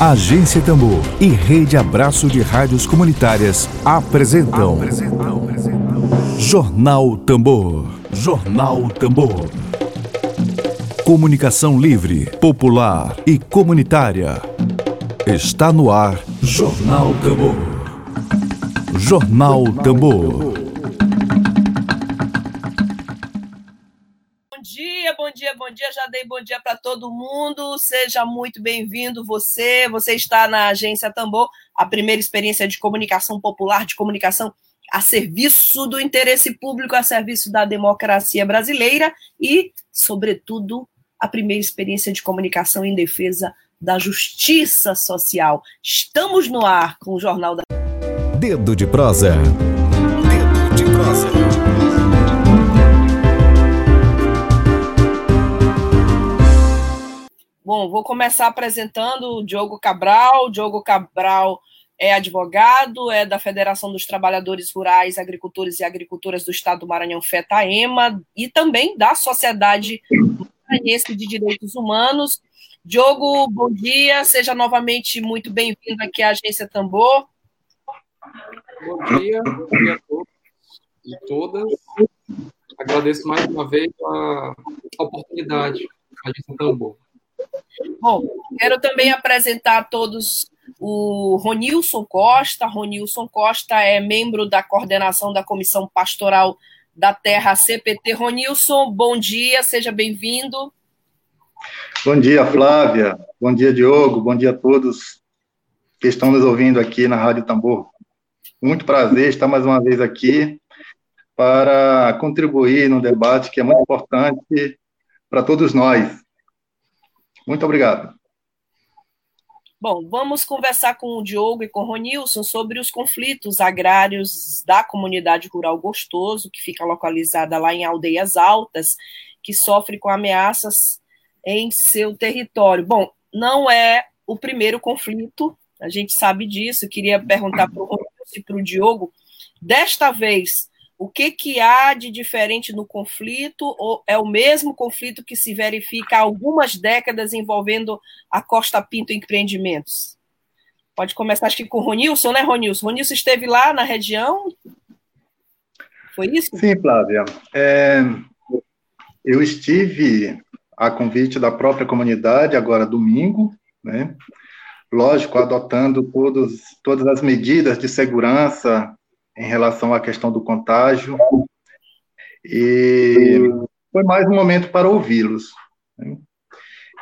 Agência Tambor e Rede Abraço de Rádios Comunitárias apresentam, apresentam, Jornal Tambor. Jornal Tambor. Comunicação livre, popular e comunitária. Está no ar Jornal Tambor. Jornal Tambor. bom dia, já dei bom dia todo mundo. Seja muito bem-vindo você. Você está na Agência Tambor, a primeira experiência de comunicação popular, de comunicação a serviço do interesse público, a serviço da democracia brasileira e, sobretudo, a primeira experiência de comunicação em defesa da justiça social. Estamos no ar com o Jornal da Dedo de prosa. Dedo de prosa. Bom, vou começar apresentando o Diogo Cabral. O Diogo Cabral é advogado, é da Federação dos Trabalhadores Rurais, Agricultores e Agricultoras do Estado do Maranhão, FETAEMA, e também da Sociedade Maranhense de Direitos Humanos. Diogo, bom dia, seja novamente muito bem-vindo aqui à Agência Tambor. Bom dia, bom dia a todos e todas. Agradeço mais uma vez a oportunidade, Agência Tambor. Bom, quero também apresentar a todos o Ronilson Costa. Ronilson Costa é membro da coordenação da Comissão Pastoral da Terra CPT. Ronilson, bom dia, seja bem-vindo. Bom dia, Flávia. Bom dia, Diogo. Bom dia a todos que estão nos ouvindo aqui na Rádio Tambor. Muito prazer estar mais uma vez aqui para contribuir no debate que é muito importante para todos nós. Muito obrigado. Bom, vamos conversar com o Diogo e com o Ronilson sobre os conflitos agrários da comunidade rural Gostoso, que fica localizada lá em Aldeias Altas, que sofre com ameaças em seu território. Bom, não é o primeiro conflito, a gente sabe disso. Eu queria perguntar para o Ronilson e para o Diogo, desta vez, o que, que há de diferente no conflito? Ou é o mesmo conflito que se verifica há algumas décadas envolvendo a Costa Pinto Empreendimentos? Pode começar, acho que com o Ronilson, né, Ronilson? Ronilson esteve lá na região? Foi isso? Sim, Flávia. É, eu estive a convite da própria comunidade, agora domingo, né? Lógico, adotando todos, todas as medidas de segurança em relação à questão do contágio. E foi mais um momento para ouvi-los. Né?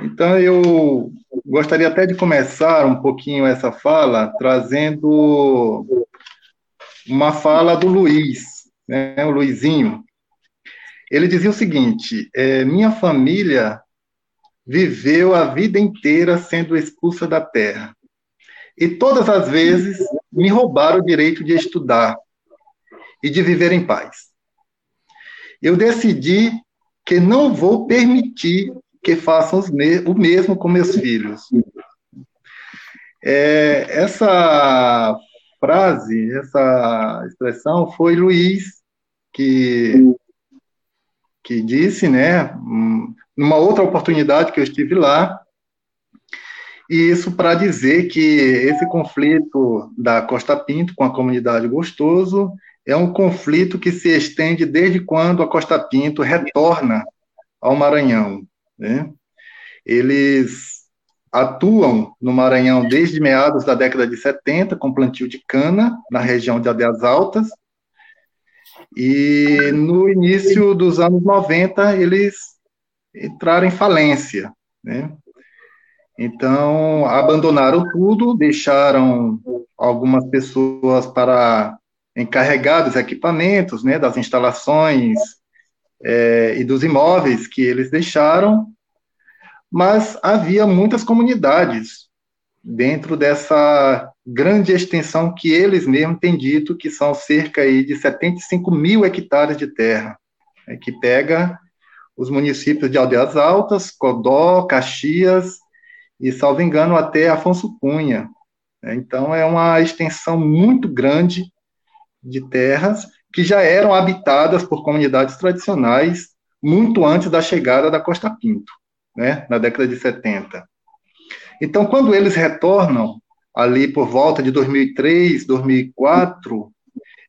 Então, eu gostaria até de começar um pouquinho essa fala trazendo uma fala do Luiz, né, o Luizinho. Ele dizia o seguinte: é, minha família viveu a vida inteira sendo expulsa da terra. E todas as vezes me roubaram o direito de estudar, e de viver em paz. Eu decidi que não vou permitir que façam o mesmo com meus filhos. É, essa frase, essa expressão foi Luiz que, que disse, né, numa outra oportunidade que eu estive lá, e isso para dizer que esse conflito da Costa Pinto com a comunidade Gostoso é um conflito que se estende desde quando a Costa Pinto retorna ao Maranhão. Né? Eles atuam no Maranhão desde meados da década de 70, com plantio de cana na região de Aldeias Altas, e no início dos anos 90 eles entraram em falência. Né? Então, abandonaram tudo, deixaram algumas pessoas para encarregar dos equipamentos, né, das instalações é, e dos imóveis que eles deixaram, mas havia muitas comunidades dentro dessa grande extensão que eles mesmos têm dito que são cerca aí de 75 mil hectares de terra, né, que pega os municípios de Aldeias Altas, Codó, Caxias e, salvo engano, até Afonso Cunha. Então, é uma extensão muito grande de terras que já eram habitadas por comunidades tradicionais muito antes da chegada da Costa Pinto, né, na década de 70. Então, quando eles retornam, ali por volta de 2003, 2004,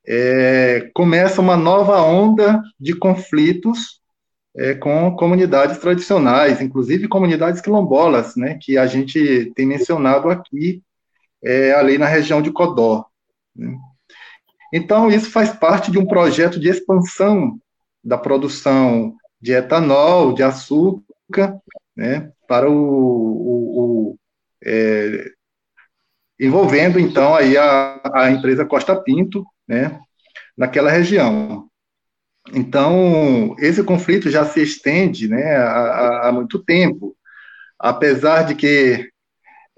é, começa uma nova onda de conflitos é, com comunidades tradicionais, inclusive comunidades quilombolas, né, que a gente tem mencionado aqui, é, ali na região de Codó. Né. Então, isso faz parte de um projeto de expansão da produção de etanol, de açúcar, né, para o, o, o é, envolvendo então aí a, a empresa Costa Pinto, né, naquela região. Então, esse conflito já se estende né, há, há muito tempo, apesar de que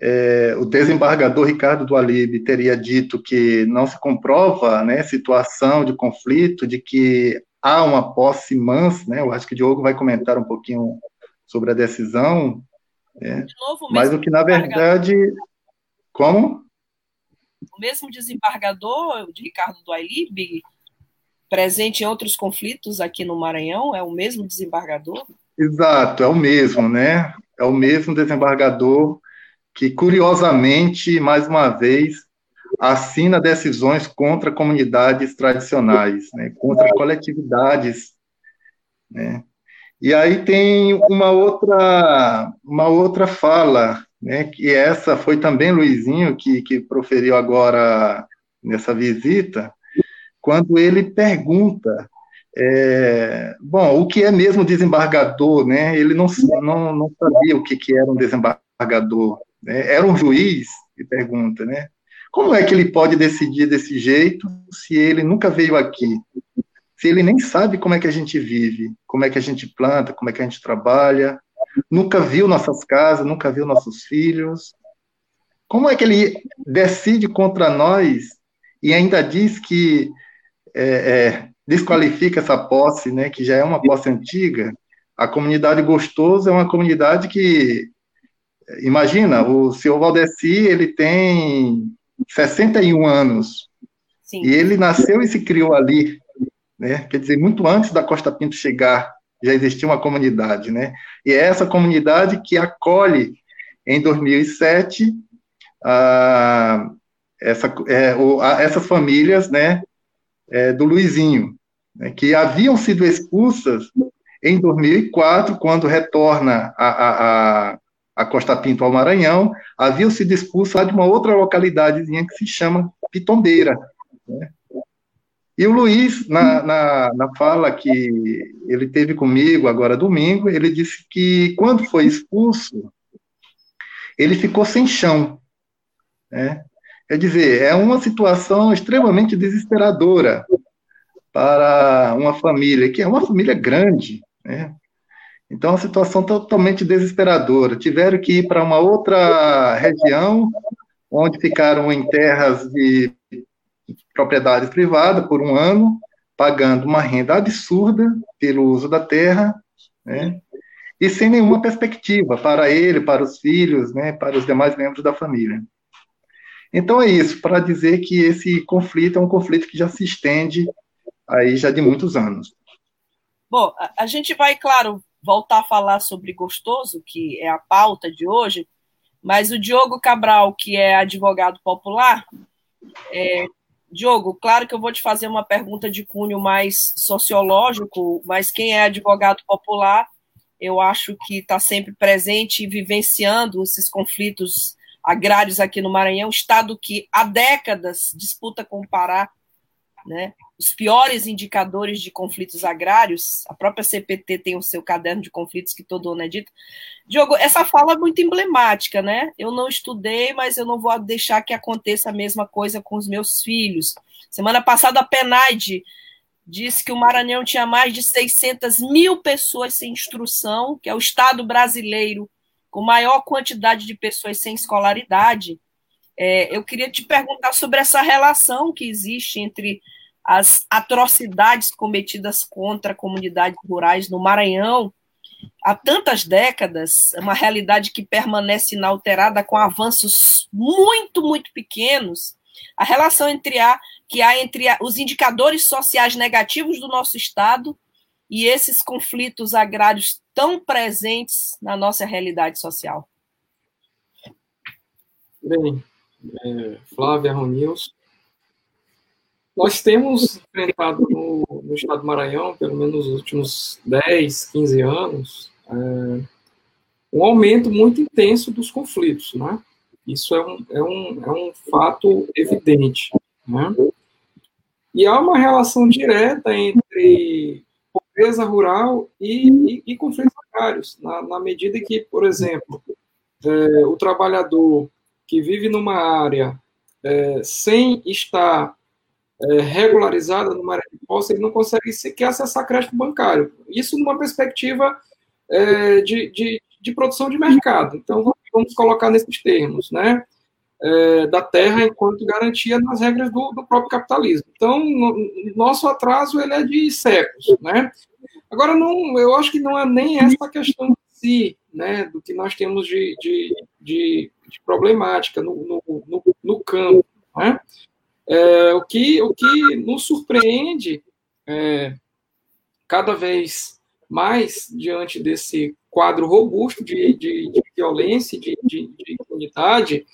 é, o desembargador Ricardo Dualib teria dito que não se comprova né, situação de conflito, de que há uma posse mansa, né, eu acho que o Diogo vai comentar um pouquinho sobre a decisão, né, novo, mas o que, na verdade, como? O mesmo desembargador de Ricardo Dualib presente em outros conflitos aqui no Maranhão? É o mesmo desembargador? Exato, é o mesmo, né? É o mesmo desembargador que, curiosamente, mais uma vez, assina decisões contra comunidades tradicionais, né? contra coletividades. Né? E aí tem uma outra, uma outra fala, né? que essa foi também Luizinho que, que proferiu agora nessa visita, quando ele pergunta, é, bom, o que é mesmo desembargador, né? Ele não, não, não sabia o que, que era um desembargador, né? Era um juiz, e pergunta, né? Como é que ele pode decidir desse jeito se ele nunca veio aqui? Se ele nem sabe como é que a gente vive, como é que a gente planta, como é que a gente trabalha, nunca viu nossas casas, nunca viu nossos filhos. Como é que ele decide contra nós e ainda diz que é, é, desqualifica essa posse, né, que já é uma posse antiga. A comunidade Gostoso é uma comunidade que, imagina, o senhor Valdeci, ele tem 61 anos, Sim. e ele nasceu e se criou ali, né, quer dizer, muito antes da Costa Pinto chegar, já existia uma comunidade, né, e é essa comunidade que acolhe, em 2007, a, essa, é, o, a, essas famílias, né, é, do Luizinho, né, que haviam sido expulsas em 2004, quando retorna a, a, a, a Costa Pinto ao Maranhão, haviam sido expulsas de uma outra localidadezinha que se chama Pitombeira. Né? E o Luiz, na, na, na, fala que ele teve comigo agora domingo, ele disse que quando foi expulso, ele ficou sem chão. Né? Quer dizer, é uma situação extremamente desesperadora para uma família, que é uma família grande, né? Então, é uma situação totalmente desesperadora. Tiveram que ir para uma outra região, onde ficaram em terras de propriedade privada por um ano, pagando uma renda absurda pelo uso da terra, né? E sem nenhuma perspectiva para ele, para os filhos, né? Para os demais membros da família. Então é isso, para dizer que esse conflito é um conflito que já se estende aí já de muitos anos. Bom, a, gente vai, claro, voltar a falar sobre gostoso, que é a pauta de hoje, mas o Diogo Cabral, que é advogado popular, é, Diogo, claro que eu vou te fazer uma pergunta de cunho mais sociológico, mas quem é advogado popular, eu acho que está sempre presente e vivenciando esses conflitos agrários aqui no Maranhão, estado que há décadas disputa com o Pará, né? Os piores indicadores de conflitos agrários, a própria CPT tem o seu caderno de conflitos que todo ano é dito. Diogo, essa fala é muito emblemática, né? Eu não estudei, mas eu não vou deixar que aconteça a mesma coisa com os meus filhos. Semana passada, a PENAID disse que o Maranhão tinha mais de 600 mil pessoas sem instrução, que é o Estado brasileiro com maior quantidade de pessoas sem escolaridade. É, eu queria te perguntar sobre essa relação que existe entre as atrocidades cometidas contra comunidades rurais no Maranhão há tantas décadas, é uma realidade que permanece inalterada com avanços muito, muito pequenos. A relação entre a, que há entre a, os indicadores sociais negativos do nosso Estado e esses conflitos agrários tão presentes na nossa realidade social? Bem, é, Flávia Ronils, nós temos enfrentado no, no, estado do Maranhão, pelo menos nos últimos 10, 15 anos, é, um aumento muito intenso dos conflitos, né? Isso é um, é um, é um fato evidente, né? E há uma relação direta entre pobreza rural e, e, e conflitos agrários, na, na, medida que, por exemplo, é, o trabalhador que vive numa área é, sem estar é, regularizada no área de posse, ele não consegue sequer acessar crédito bancário. Isso numa perspectiva é, de, de, de, produção de mercado. Então, vamos colocar nesses termos, né? É, da terra enquanto garantia nas regras do, do próprio capitalismo. Então, no, nosso atraso ele é de séculos, né? Agora, não, eu acho que não é nem essa questão em si, né, do que nós temos de, de, de, de problemática no, no, no, no campo, né? É, o, que, o que nos surpreende é, cada vez mais diante desse quadro robusto de, de, de violência, de, de, de impunidade,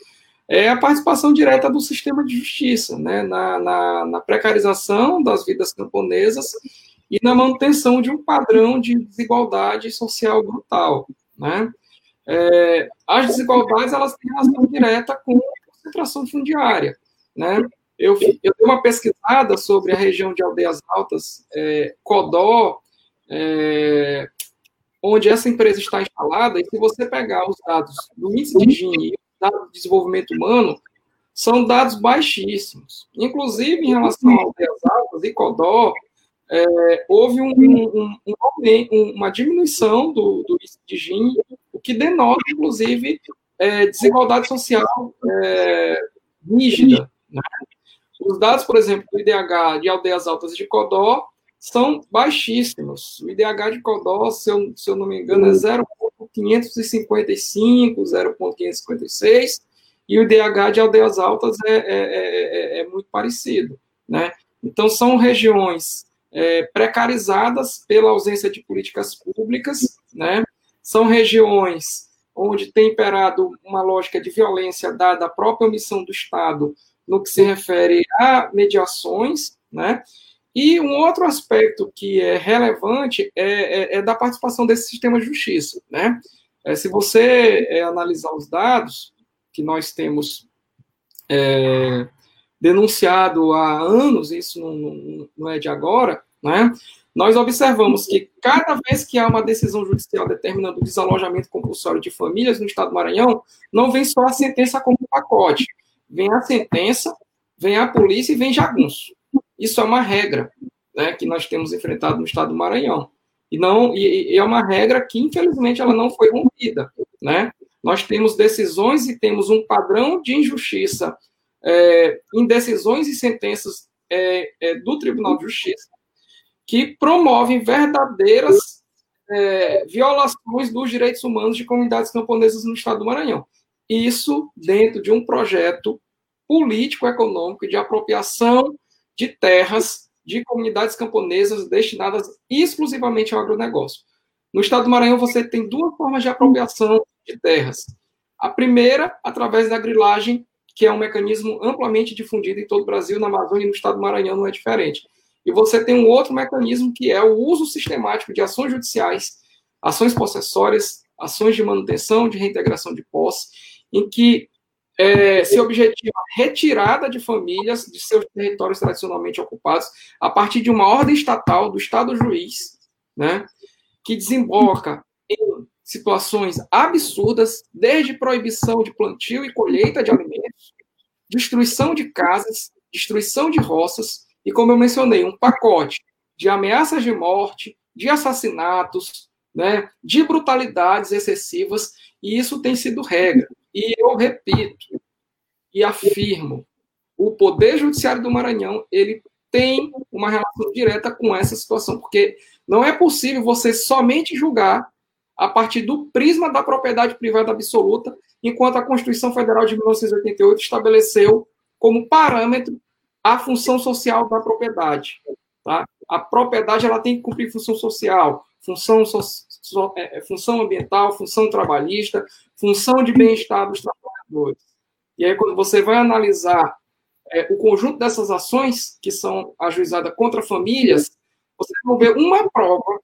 é a participação direta do sistema de justiça, né, na, na, na, precarização das vidas camponesas e na manutenção de um padrão de desigualdade social brutal. Né? É, as desigualdades elas têm relação direta com a concentração fundiária. Né? Eu, eu dei uma pesquisada sobre a região de Aldeias Altas, é, Codó, é, onde essa empresa está instalada, e se você pegar os dados do índice de Gini e os dados de desenvolvimento humano, são dados baixíssimos. Inclusive, em relação a Aldeias Altas e Codó, é, houve um, um, um, uma diminuição do, do índice de Gini, o que denota, inclusive, é, desigualdade social é, rígida. Né? Os dados, por exemplo, do IDH de Aldeias Altas de Codó são baixíssimos. O IDH de Codó, se eu, se eu não me engano, é 0,555, 0,556, e o IDH de Aldeias Altas é, é, é, é muito parecido. Né? Então, são regiões é, precarizadas pela ausência de políticas públicas, né? são regiões onde tem imperado uma lógica de violência dada a própria omissão do Estado no que se refere a mediações, né? E um outro aspecto que é relevante é, é, é da participação desse sistema de justiça, né? É, se você é, analisar os dados que nós temos é, denunciado há anos, isso não, não, não, é de agora, né? Nós observamos que cada vez que há uma decisão judicial determinando o desalojamento compulsório de famílias no Estado do Maranhão, não vem só a sentença como um pacote, vem a sentença, vem a polícia e vem jagunço. Isso é uma regra né, que nós temos enfrentado no estado do Maranhão. E, não, e, e é uma regra que, infelizmente, ela não foi rompida. Né? Nós temos decisões e temos um padrão de injustiça é, em decisões e sentenças é, é, do Tribunal de Justiça que promovem verdadeiras é, violações dos direitos humanos de comunidades camponesas no estado do Maranhão. Isso dentro de um projeto político-econômico de apropriação de terras de comunidades camponesas destinadas exclusivamente ao agronegócio. No estado do Maranhão, você tem duas formas de apropriação de terras. A primeira, através da grilagem, que é um mecanismo amplamente difundido em todo o Brasil, na Amazônia e no estado do Maranhão não é diferente. E você tem um outro mecanismo, que é o uso sistemático de ações judiciais, ações possessórias, ações de manutenção, de reintegração de posse, em que é, se objetiva a retirada de famílias de seus territórios tradicionalmente ocupados a partir de uma ordem estatal do Estado juiz, né, que desemboca em situações absurdas, desde proibição de plantio e colheita de alimentos, destruição de casas, destruição de roças e, como eu mencionei, um pacote de ameaças de morte, de assassinatos, né, de brutalidades excessivas, e isso tem sido regra. E eu repito e afirmo, o Poder Judiciário do Maranhão, ele tem uma relação direta com essa situação, porque não é possível você somente julgar a partir do prisma da propriedade privada absoluta, enquanto a Constituição Federal de 1988 estabeleceu como parâmetro a função social da propriedade. Tá? A propriedade ela tem que cumprir função social, função, so, so, é função ambiental, função trabalhista, função de bem-estar dos trabalhadores. E aí, quando você vai analisar é, o conjunto dessas ações que são ajuizadas contra famílias, você vai ver uma prova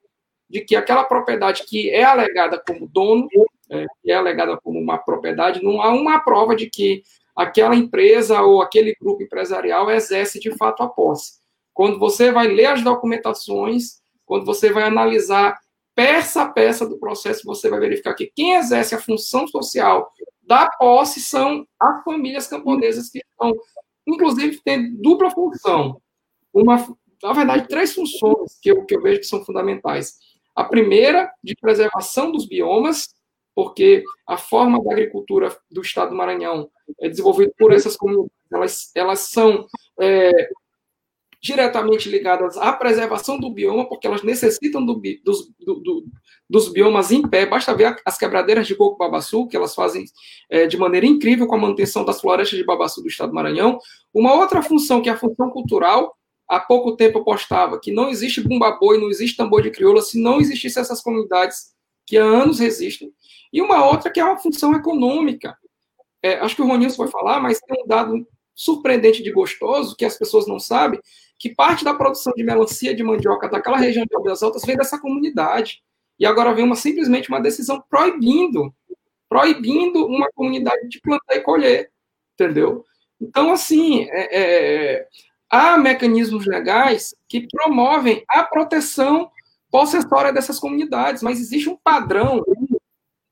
de que aquela propriedade que é alegada como dono, é, que é alegada como uma propriedade, não há uma prova de que aquela empresa ou aquele grupo empresarial exerce de fato a posse. Quando você vai ler as documentações, quando você vai analisar peça a peça do processo, você vai verificar que quem exerce a função social da posse são as famílias camponesas que estão, inclusive, têm dupla função. Uma, na verdade, três funções que eu, que eu vejo que são fundamentais. A primeira, de preservação dos biomas, porque a forma da agricultura do estado do Maranhão é desenvolvida por essas comunidades, elas, elas são é, diretamente ligadas à preservação do bioma, porque elas necessitam do, dos, do, do, dos biomas em pé. Basta ver as quebradeiras de coco babaçu, que elas fazem é, de maneira incrível com a manutenção das florestas de babaçu do estado do Maranhão. Uma outra função, que é a função cultural, há pouco tempo eu postava que não existe bumba-boi, não existe tambor de crioula, se não existissem essas comunidades que há anos resistem. E uma outra que é uma função econômica. É, acho que o Ronilson vai falar, mas tem um dado surpreendente de gostoso, que as pessoas não sabem, que parte da produção de melancia de mandioca daquela região de Aldeas Altas vem dessa comunidade. E agora vem uma, simplesmente uma decisão proibindo, proibindo uma comunidade de plantar e colher, entendeu? Então, assim, é, é, há mecanismos legais que promovem a proteção possessória dessas comunidades, mas existe um padrão, um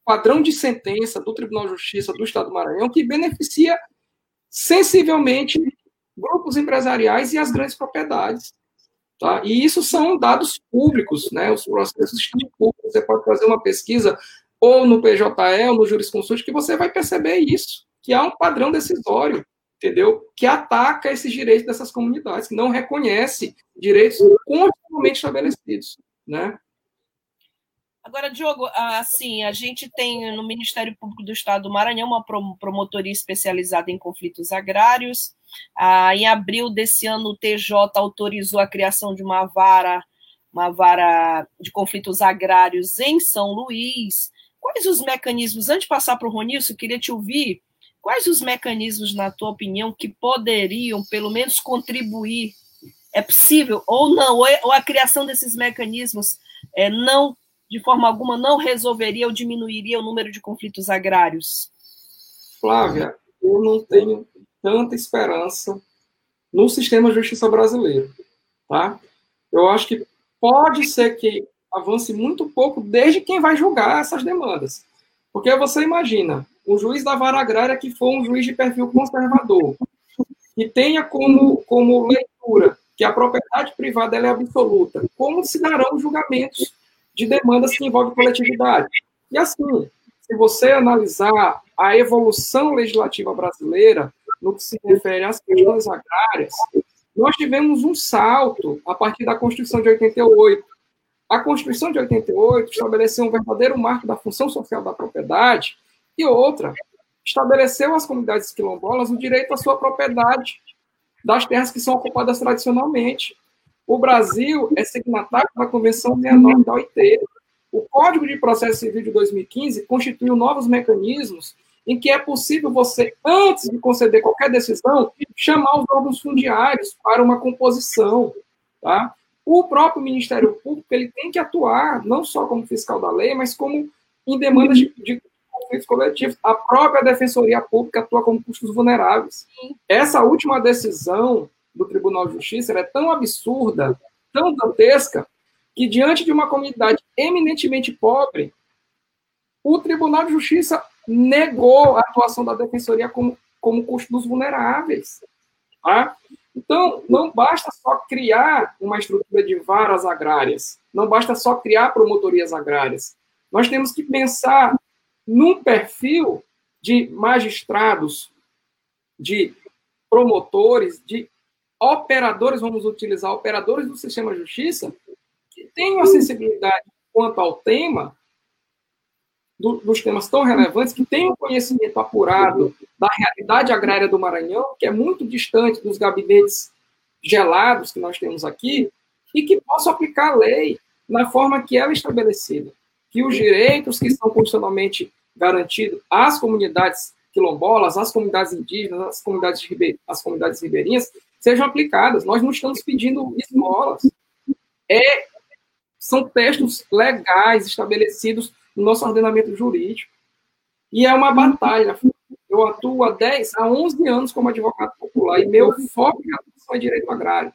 padrão de sentença do Tribunal de Justiça do Estado do Maranhão que beneficia sensivelmente grupos empresariais e as grandes propriedades. Tá? E isso são dados públicos, né? os processos estão públicos. Você pode fazer uma pesquisa ou no PJE ou no jurisconsulte que você vai perceber isso, que há um padrão decisório, entendeu? Que ataca esses direitos dessas comunidades, que não reconhece direitos constitucionalmente estabelecidos, né? Agora, Diogo, assim, a gente tem no Ministério Público do Estado do Maranhão uma promotoria especializada em conflitos agrários. Ah, em abril desse ano, o TJ autorizou a criação de uma vara, uma vara de conflitos agrários em São Luís. Quais os mecanismos, antes de passar para o Ronilson, eu queria te ouvir, quais os mecanismos, na tua opinião, que poderiam, pelo menos, contribuir? É possível ou não? Ou a criação desses mecanismos é, não de forma alguma, não resolveria ou diminuiria o número de conflitos agrários? Flávia, eu não tenho tanta esperança no sistema de justiça brasileiro, tá? Eu acho que pode ser que avance muito pouco desde quem vai julgar essas demandas. Porque você imagina, um juiz da vara agrária que for um juiz de perfil conservador, que tenha como, como leitura que a propriedade privada é absoluta, como se darão julgamentos de demandas que envolvem coletividade. E assim, se você analisar a evolução legislativa brasileira no que se refere às questões agrárias, nós tivemos um salto a partir da Constituição de 88. A Constituição de 88 estabeleceu um verdadeiro marco da função social da propriedade e outra, estabeleceu às comunidades quilombolas o direito à sua propriedade das terras que são ocupadas tradicionalmente. O Brasil é signatário da Convenção 69 da OIT. O Código de Processo Civil de 2015 constituiu novos mecanismos em que é possível você, antes de conceder qualquer decisão, chamar os órgãos fundiários para uma composição. Tá? O próprio Ministério Público ele tem que atuar não só como fiscal da lei, mas como em demandas de, de conflitos coletivos. A própria Defensoria Pública atua como custos vulneráveis. Essa última decisão do Tribunal de Justiça é tão absurda, tão dantesca, que diante de uma comunidade eminentemente pobre, o Tribunal de Justiça negou a atuação da Defensoria como, como custo dos vulneráveis. Tá? Então, não basta só criar uma estrutura de varas agrárias, não basta só criar promotorias agrárias. Nós temos que pensar num perfil de magistrados, de promotores, de operadores, vamos utilizar operadores do sistema de justiça, que tenham a sensibilidade quanto ao tema, do, dos temas tão relevantes, que tenham conhecimento apurado da realidade agrária do Maranhão, que é muito distante dos gabinetes gelados que nós temos aqui, e que possam aplicar a lei na forma que ela é estabelecida. Que os direitos que são constitucionalmente garantidos às comunidades quilombolas, as comunidades indígenas, as comunidades, as comunidades ribeirinhas, sejam aplicadas. Nós não estamos pedindo esmolas. É, são textos legais estabelecidos no nosso ordenamento jurídico. E é uma batalha. Eu atuo há 10, há 11 anos como advogado popular e meu foco é direito agrário.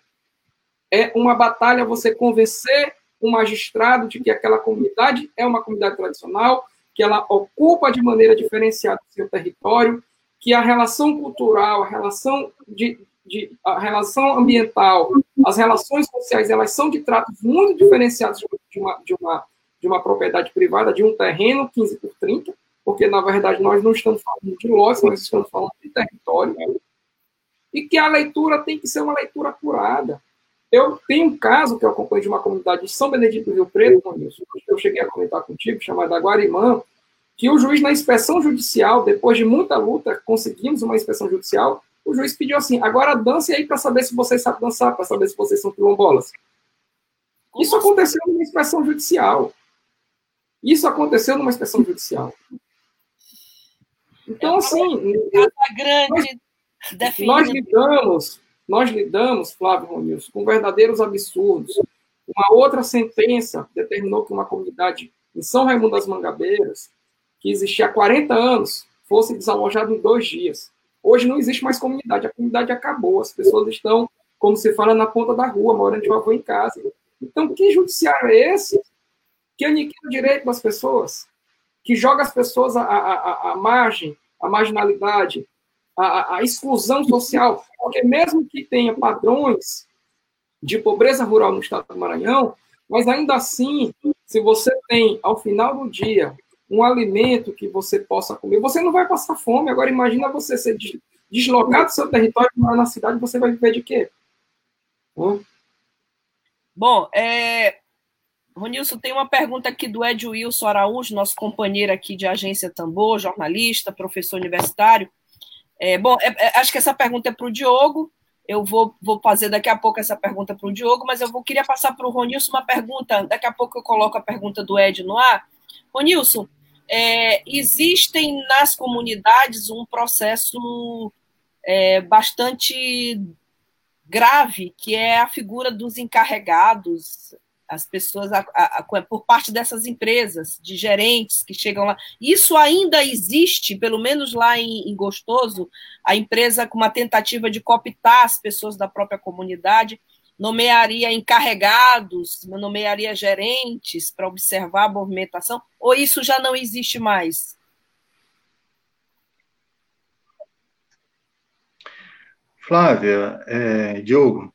É uma batalha você convencer o magistrado de que aquela comunidade é uma comunidade tradicional, que ela ocupa de maneira diferenciada o seu território, que a relação cultural, a relação de, de, a relação ambiental, as relações sociais, elas são de tratos muito diferenciados de uma, de uma, de uma propriedade privada, de um terreno 15 por 30, porque, na verdade, nós não estamos falando de lotes, nós estamos falando de território, e que a leitura tem que ser uma leitura apurada. Eu tenho um caso que eu acompanho de uma comunidade de São Benedito do Rio Preto, eu cheguei a comentar contigo, chamada Guarimã, que o juiz, na inspeção judicial, depois de muita luta, conseguimos uma inspeção judicial, o juiz pediu assim: agora dance aí para saber se vocês sabem dançar, para saber se vocês são quilombolas. Isso aconteceu numa inspeção judicial. Isso aconteceu numa inspeção judicial. Então, assim. grande. Nós, nós lidamos nós lidamos, Flávio Ronilson, com verdadeiros absurdos. Uma outra sentença determinou que uma comunidade em São Raimundo das Mangabeiras, que existia há 40 anos, fosse desalojada em dois dias. Hoje não existe mais comunidade, a comunidade acabou, as pessoas estão, como se fala, na ponta da rua, morando de avô em casa. Então, que judiciário é esse que aniquila o direito das pessoas, que joga as pessoas à, à, à margem, à marginalidade, a, a exclusão social, porque mesmo que tenha padrões de pobreza rural no estado do Maranhão, mas ainda assim, se você tem, ao final do dia, um alimento que você possa comer, você não vai passar fome. Agora, imagina você ser deslocado do seu território, morar na cidade, você vai viver de quê? Hum? Bom, é... Ronilson, tem uma pergunta aqui do Ed Wilson Araújo, nosso companheiro aqui de agência Tambor, jornalista, professor universitário. É, bom, é, é, acho que essa pergunta é para o Diogo. Eu vou, vou fazer daqui a pouco essa pergunta para o Diogo, mas eu vou, queria passar para o Ronilson uma pergunta. Daqui a pouco eu coloco a pergunta do Ed no ar. Ronilson, é, existem nas comunidades um processo é, bastante grave, que é a figura dos encarregados, as pessoas a, a, a, por parte dessas empresas, de gerentes que chegam lá. Isso ainda existe, pelo menos lá em, em, Gostoso, a empresa com uma tentativa de cooptar as pessoas da própria comunidade, nomearia encarregados, nomearia gerentes para observar a movimentação, ou isso já não existe mais? Flávia, é, Diogo,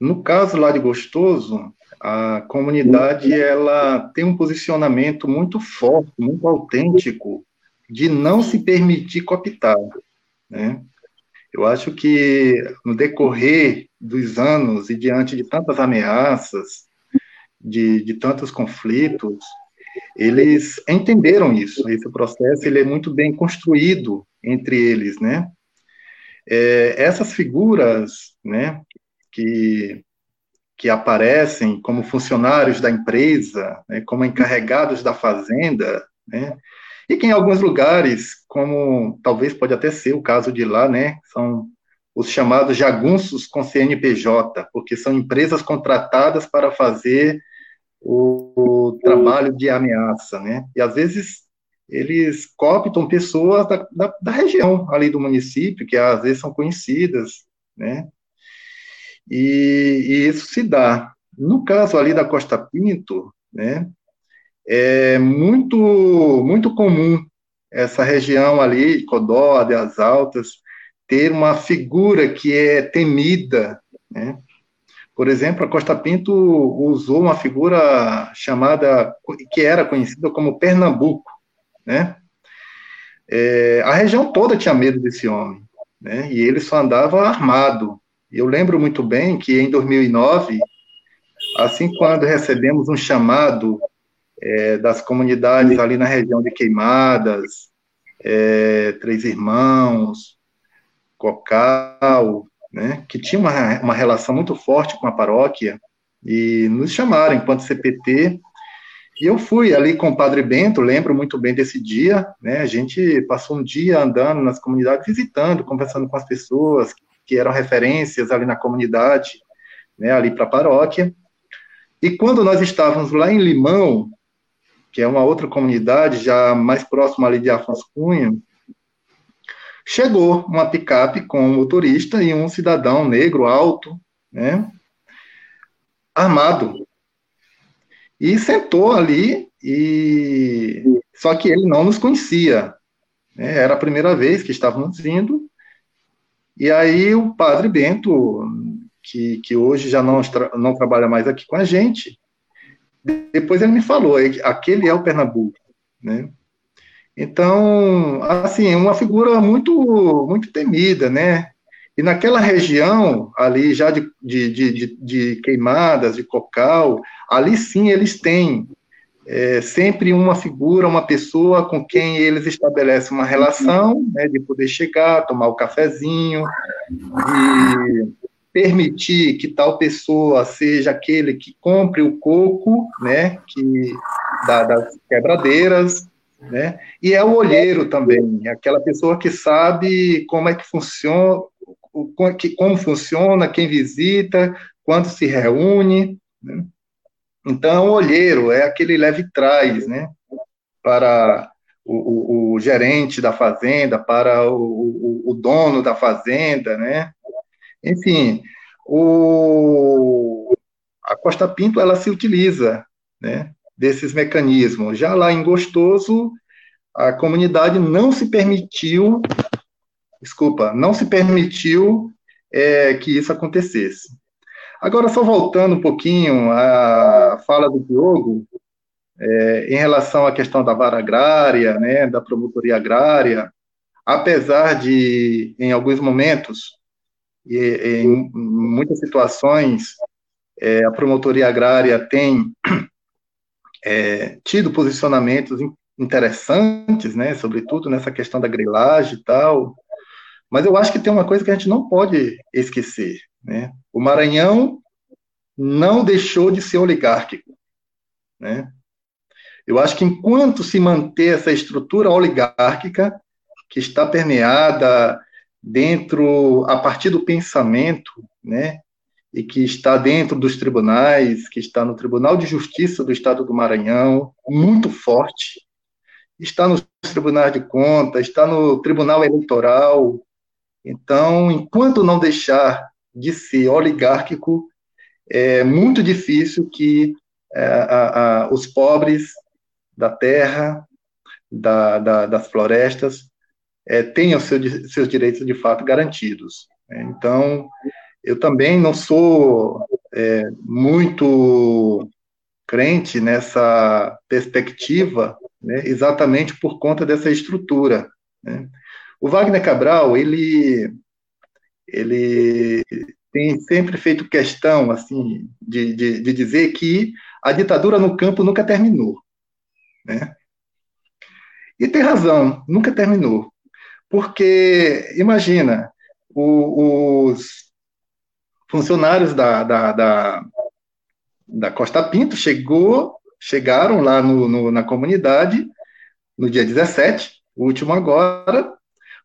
no caso lá de Gostoso, a comunidade ela tem um posicionamento muito forte, muito autêntico de não se permitir cooptar, né? Eu acho que no decorrer dos anos e diante de tantas ameaças, de, de tantos conflitos, eles entenderam isso. Esse processo ele é muito bem construído entre eles, né? É, essas figuras, né, que que aparecem como funcionários da empresa, né, como encarregados da fazenda, né, e que em alguns lugares, como talvez pode até ser o caso de lá, né, são os chamados jagunços com CNPJ, porque são empresas contratadas para fazer o, trabalho de ameaça, né, e às vezes eles cooptam pessoas da, da, da região ali do município, que às vezes são conhecidas, né, e, e isso se dá. No caso ali da Costa Pinto, né, é muito, muito comum essa região ali, Codó, das Altas, ter uma figura que é temida, né? Por exemplo, a Costa Pinto usou uma figura chamada, que era conhecida como Pernambuco, né? É, a região toda tinha medo desse homem, né? E ele só andava armado, eu lembro muito bem que em 2009, assim quando recebemos um chamado é, das comunidades ali na região de Queimadas, é, Três Irmãos, Cocal, né, que tinha uma, uma relação muito forte com a paróquia, e nos chamaram enquanto CPT, E eu fui ali com o Padre Bento, lembro muito bem desse dia, né? A gente passou um dia andando nas comunidades, visitando, conversando com as pessoas que eram referências ali na comunidade, né? Ali para a paróquia. E quando nós estávamos lá em Limão, que é uma outra comunidade já mais próxima ali de Afonso Cunha, chegou uma picape com um motorista e um cidadão negro alto, né? Armado, e sentou ali, e só que ele não nos conhecia. Né? Era a primeira vez que estávamos indo. E aí o padre Bento, que, que hoje já não, não trabalha mais aqui com a gente, depois ele me falou, aquele é o Pernambuco, né? Então, assim, uma figura muito, muito temida, né? E naquela região, ali já de, de, de, de queimadas, de cocal, ali sim eles têm é, sempre uma figura, uma pessoa com quem eles estabelecem uma relação, né, de poder chegar, tomar o cafezinho, e permitir que tal pessoa seja aquele que compre o coco, né, que da, das quebradeiras, né, e é o olheiro também, aquela pessoa que sabe como é que funciona, como funciona, quem visita, quando se reúne. Né? Então, o olheiro é aquele leve trás, né? Para o, o, o gerente da fazenda, para o, o, dono da fazenda, né? Enfim, o, a Costa Pinto, ela se utiliza, né? Desses mecanismos. Já lá em Gostoso, a comunidade não se permitiu desculpa, não se permitiu é, que isso acontecesse. Agora, só voltando um pouquinho à fala do Diogo, é, em relação à questão da vara agrária, né, da promotoria agrária, apesar de, em alguns momentos, e em muitas situações, é, a promotoria agrária tem é, tido posicionamentos interessantes, né, sobretudo nessa questão da grilagem e tal, mas eu acho que tem uma coisa que a gente não pode esquecer. Né? O Maranhão não deixou de ser oligárquico. Né? Eu acho que enquanto se manter essa estrutura oligárquica, que está permeada dentro, a partir do pensamento, né, e que está dentro dos tribunais, que está no Tribunal de Justiça do Estado do Maranhão, muito forte, está nos tribunais de contas, está no Tribunal Eleitoral, então, enquanto não deixar de ser oligárquico, é muito difícil que é, a, a, os pobres da terra, da, da, das florestas, é, tenham seu, seus direitos de fato garantidos. Né? Então, eu também não sou é, muito crente nessa perspectiva, né, exatamente por conta dessa estrutura. Né? O Wagner Cabral, ele, ele tem sempre feito questão assim de, de, de dizer que a ditadura no campo nunca terminou. Né? E tem razão, nunca terminou. Porque, imagina, o, os funcionários da, da, da, da, Costa Pinto chegou, chegaram lá no, no, na comunidade no dia 17, o último agora,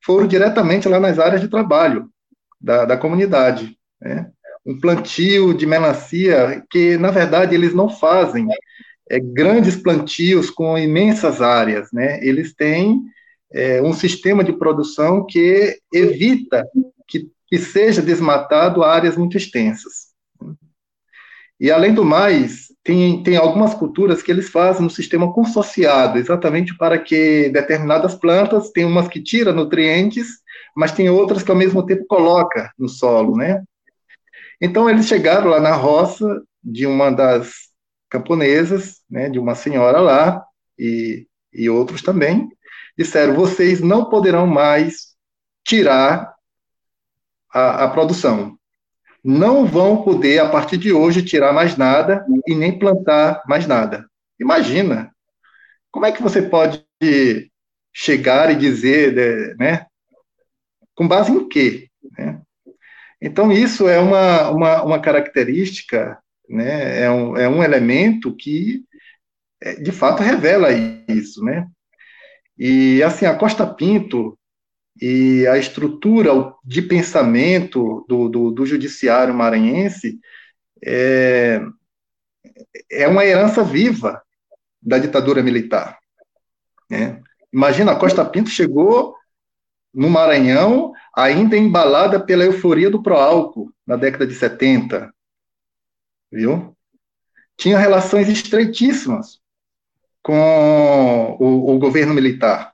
foram diretamente lá nas áreas de trabalho da, da comunidade. Né? Um plantio de melancia que, na verdade, eles não fazem é, grandes plantios com imensas áreas. Né? Eles têm é, um sistema de produção que evita que, que seja desmatado áreas muito extensas. E, além do mais, tem, tem algumas culturas que eles fazem no sistema consorciado, exatamente para que determinadas plantas, tem umas que tira nutrientes, mas tem outras que ao mesmo tempo coloca no solo, né? Então eles chegaram lá na roça de uma das camponesas, né, de uma senhora lá e, e outros também, disseram: vocês não poderão mais tirar a, a produção não vão poder, a partir de hoje, tirar mais nada e nem plantar mais nada. Imagina, como é que você pode chegar e dizer, né, com base em quê? Né? Então, isso é uma, uma, uma característica, né, é, um, é um elemento que é, de fato revela isso, né? E assim, a Costa Pinto e a estrutura de pensamento do, do, do judiciário maranhense é, é uma herança viva da ditadura militar. Né? Imagina, Costa Pinto chegou no Maranhão ainda embalada pela euforia do pró-álcool na década de 70, viu? Tinha relações estreitíssimas com o, o governo militar,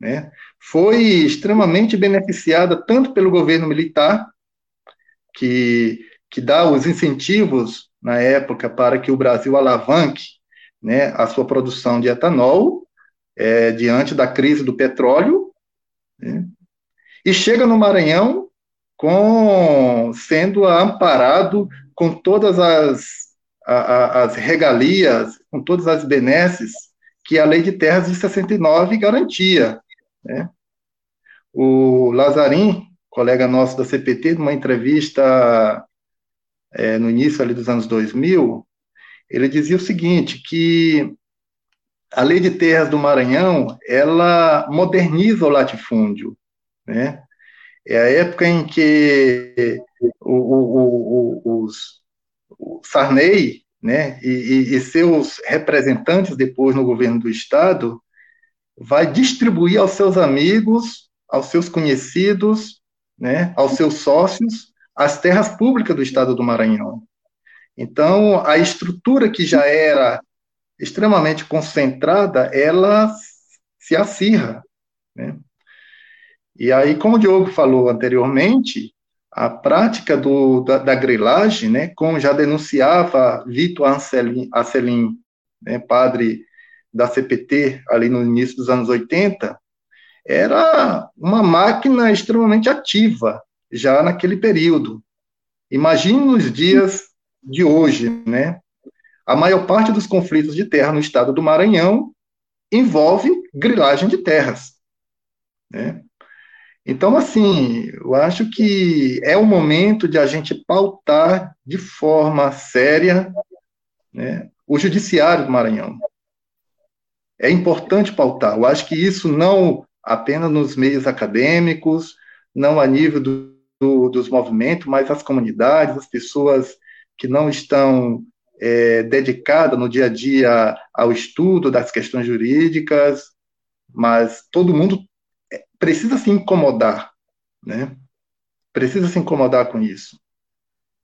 né? Foi extremamente beneficiada tanto pelo governo militar, que, que dá os incentivos na época para que o Brasil alavanque né, a sua produção de etanol é, diante da crise do petróleo, né, e chega no Maranhão com sendo amparado com todas as, a, a, as regalias, com todas as benesses que a Lei de Terras de 69 garantia. Né? O Lazarim, colega nosso da CPT, numa entrevista é, no início ali dos anos 2000, ele dizia o seguinte, que a Lei de Terras do Maranhão, ela moderniza o latifúndio, né? É a época em que o, o, o, os, o Sarney né, e, e, seus representantes depois no governo do Estado vai distribuir aos seus amigos, aos seus conhecidos, né, aos seus sócios, as terras públicas do Estado do Maranhão. Então, a estrutura que já era extremamente concentrada, ela se acirra. Né? E aí, como o Diogo falou anteriormente, a prática do, da, da grilagem, né, como já denunciava Vitor Ancelim, né, padre da CPT, ali no início dos anos 80, era uma máquina extremamente ativa, já naquele período. Imagine nos dias de hoje, né? A maior parte dos conflitos de terra no estado do Maranhão envolve grilagem de terras, né? Então, assim, eu acho que é o momento de a gente pautar de forma séria né, o judiciário do Maranhão. É importante pautar. Eu acho que isso não apenas nos meios acadêmicos, não a nível do, do, dos movimentos, mas as comunidades, as pessoas que não estão é, dedicadas no dia a dia ao estudo das questões jurídicas, mas todo mundo precisa se incomodar, né? Precisa se incomodar com isso.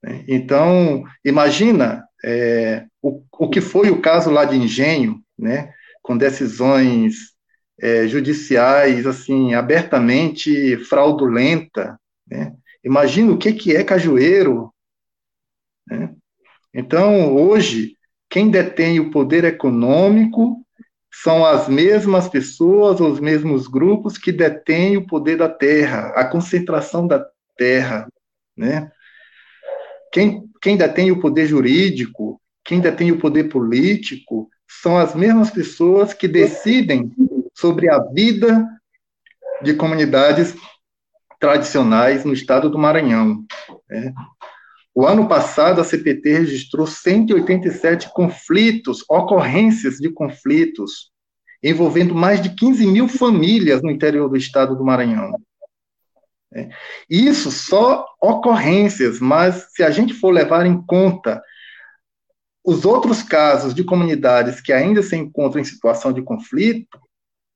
Né? Então, imagina é, o, o que foi o caso lá de Engenho, né? Com decisões é, judiciais, assim, abertamente fraudulenta, né? Imagina o que, que é cajueiro, né? Então, hoje, quem detém o poder econômico são as mesmas pessoas, os mesmos grupos que detêm o poder da terra, a concentração da terra, né? Quem, quem detém o poder jurídico, quem detém o poder político, são as mesmas pessoas que decidem sobre a vida de comunidades tradicionais no estado do Maranhão. Né? O ano passado, a CPT registrou 187 conflitos, ocorrências de conflitos, envolvendo mais de 15 mil famílias no interior do estado do Maranhão. É. Isso só ocorrências, mas se a gente for levar em conta os outros casos de comunidades que ainda se encontram em situação de conflito,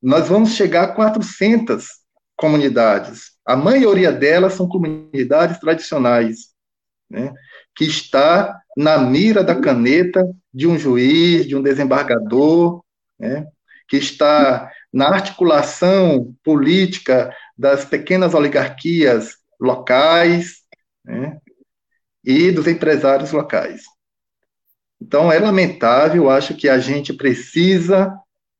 nós vamos chegar a 400 comunidades. A maioria delas são comunidades tradicionais, né, que está na mira da caneta de um juiz, de um desembargador, né, que está na articulação política das pequenas oligarquias locais né, e dos empresários locais. Então, é lamentável, acho que a gente precisa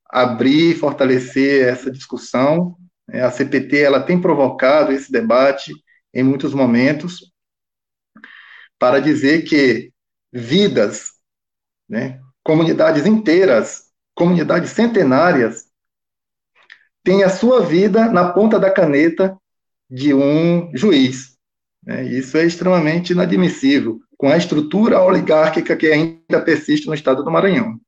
abrir e fortalecer essa discussão. Né. A CPT ela tem provocado esse debate em muitos momentos, para dizer que vidas, né, comunidades inteiras, comunidades centenárias, têm a sua vida na ponta da caneta de um juiz. Né? Isso é extremamente inadmissível, com a estrutura oligárquica que ainda persiste no estado do Maranhão.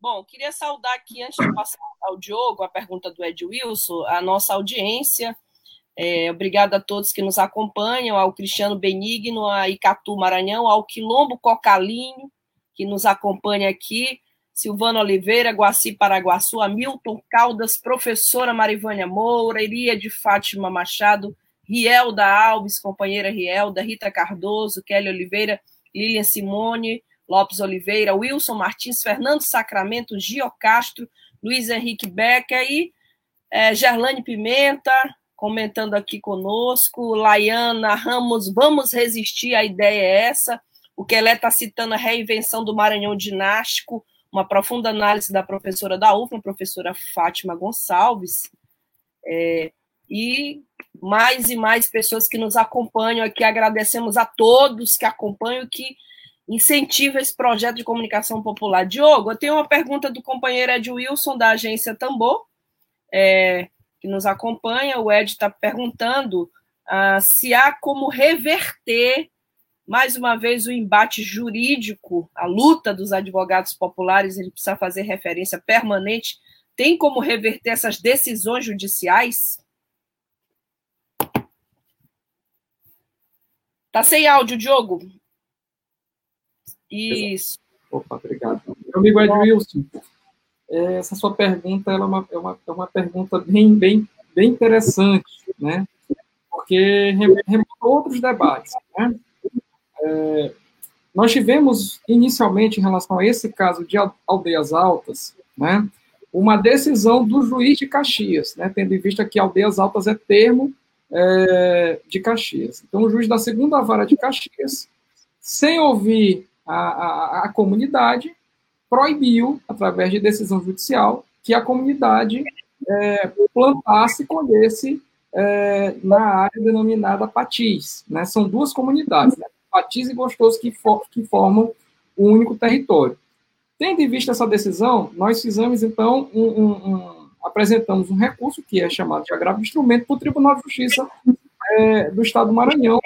Bom, queria saudar aqui, antes de passar ao Diogo, a pergunta do Ed Wilson, a nossa audiência. É, obrigada a todos que nos acompanham, ao Cristiano Benigno, a Icatu Maranhão, ao Quilombo Cocalinho, que nos acompanha aqui, Silvano Oliveira, Guaci Paraguaçu, Hamilton Caldas, professora Marivânia Moura, Iria de Fátima Machado, Rielda Alves, companheira Rielda, Rita Cardoso, Kelly Oliveira, Lilian Simone, Lopes Oliveira, Wilson Martins, Fernando Sacramento, Gio Castro, Luiz Henrique Becker e é, Gerlane Pimenta, comentando aqui conosco, Laiana Ramos, vamos resistir, a ideia é essa. O Kelé está citando a reinvenção do Maranhão Dinástico, uma profunda análise da professora da UFMA, professora Fátima Gonçalves, é, e mais e mais pessoas que nos acompanham aqui. Agradecemos a todos que acompanham, que incentivam esse projeto de comunicação popular. Diogo, eu tenho uma pergunta do companheiro Ed Wilson, da agência Tambor, é, que nos acompanha. O Ed está perguntando ah, se há como reverter mais uma vez, o embate jurídico, a luta dos advogados populares, ele precisa fazer referência permanente. Tem como reverter essas decisões judiciais? Tá sem áudio, Diogo. Isso. Opa, obrigado. Meu amigo Ed Wilson, é, essa sua pergunta é, uma, é, uma, é uma pergunta bem, bem, bem interessante, né? Porque remonta outros debates, né? É, nós tivemos inicialmente, em relação a esse caso de aldeias altas, né, uma decisão do juiz de Caxias, né, tendo em vista que aldeias altas é termo é, de Caxias. Então, o juiz da segunda vara de Caxias, sem ouvir a, a, a comunidade, proibiu, através de decisão judicial, que a comunidade é, plantasse e colhesse é, na área denominada Patis. Né? São duas comunidades. Né? Patis e Gostoso que, for, que formam um único território. Tendo em vista essa decisão, nós fizemos, então, um, um, um, apresentamos um recurso, que é chamado de agravo de instrumento, para o Tribunal de Justiça é, do Estado do Maranhão,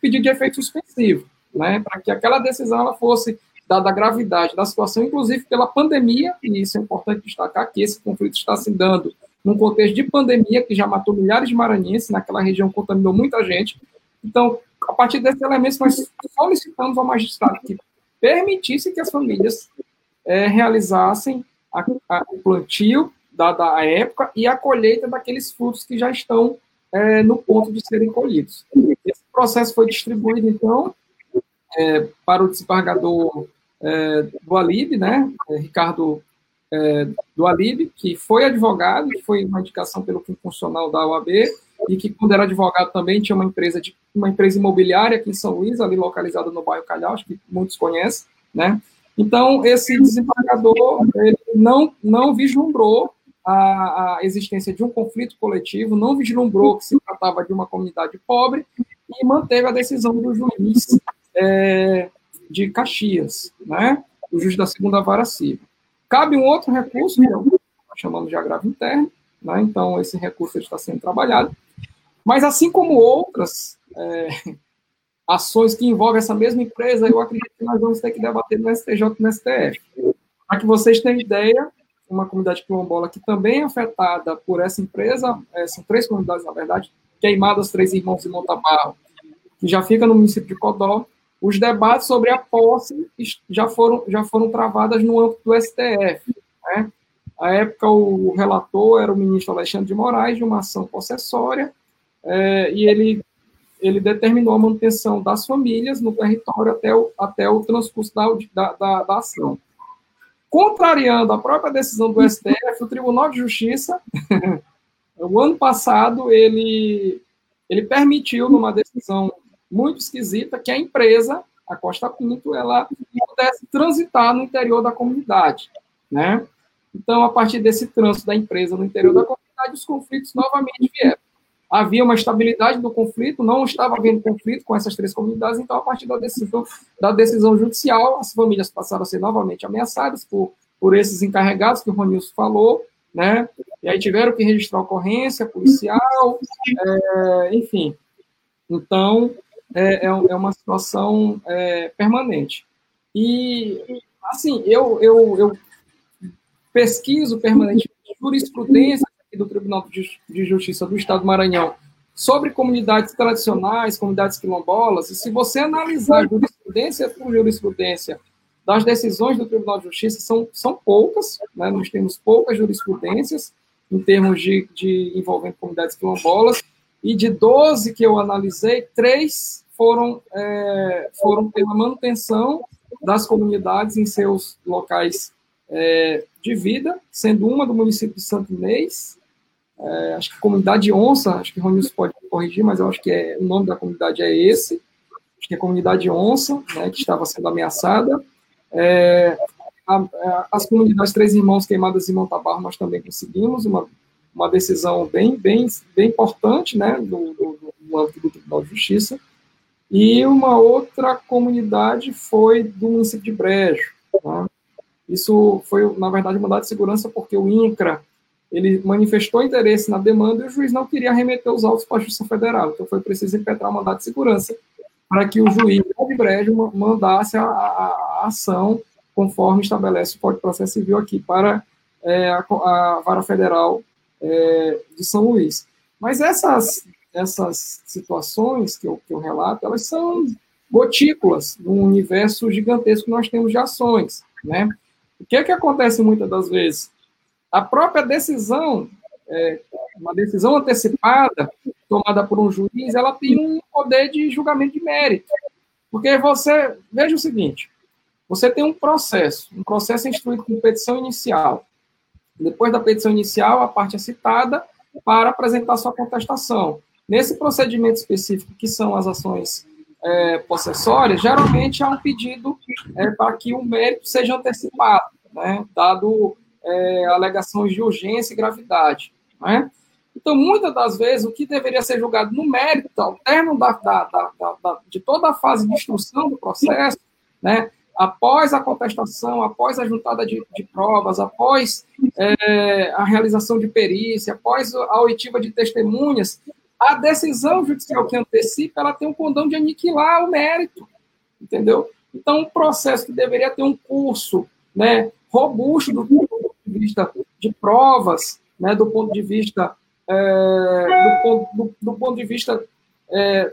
pedido de efeito suspensivo, né, para que aquela decisão ela fosse dada a gravidade da situação, inclusive pela pandemia, e isso é importante destacar, que esse conflito está se dando num contexto de pandemia, que já matou milhares de maranhenses, naquela região contaminou muita gente. Então, a partir desses elementos, nós solicitamos ao magistrado que permitisse que as famílias é, realizassem a, a, o plantio, dada a época, e a colheita daqueles frutos que já estão é, no ponto de serem colhidos. Esse processo foi distribuído, então, é, para o desembargador é, do Alib, né, é, Ricardo é, do Alib, que foi advogado, que foi uma indicação pelo funcional da OAB, e que quando era advogado também tinha uma empresa de uma empresa imobiliária aqui em São Luís, ali localizada no bairro Calhau, acho que muitos conhecem, né? Então esse desembargador ele não não vislumbrou a, a, existência de um conflito coletivo, não vislumbrou que se tratava de uma comunidade pobre e manteve a decisão do juiz é, de Caxias, né? O juiz da segunda vara civil. Cabe um outro recurso, é que nós chamamos de agravo interno, né? Então esse recurso está sendo trabalhado mas assim como outras é, ações que envolvem essa mesma empresa, eu acredito que nós vamos ter que debater no STJ e no STF. Para que vocês tenham ideia, uma comunidade quilombola que também é afetada por essa empresa, é, são três comunidades, na verdade, Queimadas, Três Irmãos de Montabarro, que já fica no município de Codó, os debates sobre a posse já foram, já foram travadas no âmbito do STF. Né? À época, o relator era o ministro Alexandre de Moraes, de uma ação possessória, é, e ele, ele determinou a manutenção das famílias no território até o, até o transcurso da, da, da ação. Contrariando a própria decisão do STF, o Tribunal de Justiça, o ano passado, ele, ele permitiu, numa decisão muito esquisita, que a empresa, a Costa Pinto, ela pudesse transitar no interior da comunidade, né? Então, a partir desse trânsito da empresa no interior da comunidade, os conflitos novamente vieram havia uma estabilidade do conflito, não estava havendo conflito com essas três comunidades, então, a partir da decisão, da decisão judicial, as famílias passaram a ser novamente ameaçadas por, por esses encarregados que o Ronilson falou, né? E aí tiveram que registrar ocorrência policial, é, enfim. Então, é, é, é uma situação é, permanente. E, assim, eu, eu, eu pesquiso permanentemente jurisprudência do Tribunal de Justiça do Estado do Maranhão sobre comunidades tradicionais, comunidades quilombolas, e se você analisar jurisprudência por jurisprudência das decisões do Tribunal de Justiça, são, são poucas, né? nós temos poucas jurisprudências em termos de, de envolvendo comunidades quilombolas, e de 12 que eu analisei, três foram, é, foram pela manutenção das comunidades em seus locais é, de vida, sendo uma do município de Santo Inês, é, acho que comunidade Onça, acho que Ronilson pode corrigir, mas eu acho que é, o nome da comunidade é esse, acho que é a comunidade Onça, né, que estava sendo ameaçada. É, a, a, as comunidades Três Irmãos Queimadas e Montabarro nós também conseguimos uma, uma decisão bem, bem, bem importante, né, do, do, do âmbito do Tribunal de Justiça. E uma outra comunidade foi do município de Brejo. Né? Isso foi, na verdade, mandado de segurança porque o INCRA ele manifestou interesse na demanda e o juiz não queria remeter os autos para a Justiça Federal. Então foi preciso impetrar um mandato de segurança para que o juiz de Brejo mandasse a, a, a, ação conforme estabelece o Código de Processo Civil aqui para é, a, a, Vara Federal é, de São Luís. Mas essas, essas situações que eu, que eu relato, elas são gotículas no universo gigantesco que nós temos de ações, né? O que é que acontece muitas das vezes? A própria decisão, é, uma decisão antecipada, tomada por um juiz, ela tem um poder de julgamento de mérito. Porque você, veja o seguinte, você tem um processo, um processo instruído com petição inicial. Depois da petição inicial, a parte é citada para apresentar sua contestação. Nesse procedimento específico, que são as ações é, possessórias, geralmente há um pedido é, para que o mérito seja antecipado, né, dado é, alegações de urgência e gravidade. Né? Então, muitas das vezes, o que deveria ser julgado no mérito, ao término da, da, da, da, de toda a fase de instrução do processo, né, após a contestação, após a juntada de, de provas, após é, a realização de perícia, após a oitiva de testemunhas, a decisão judicial que antecipa, ela tem um condão de aniquilar o mérito, entendeu? Então, um processo que deveria ter um curso né, robusto do vista de provas, né, do ponto de vista é, do, do, do, ponto de vista é,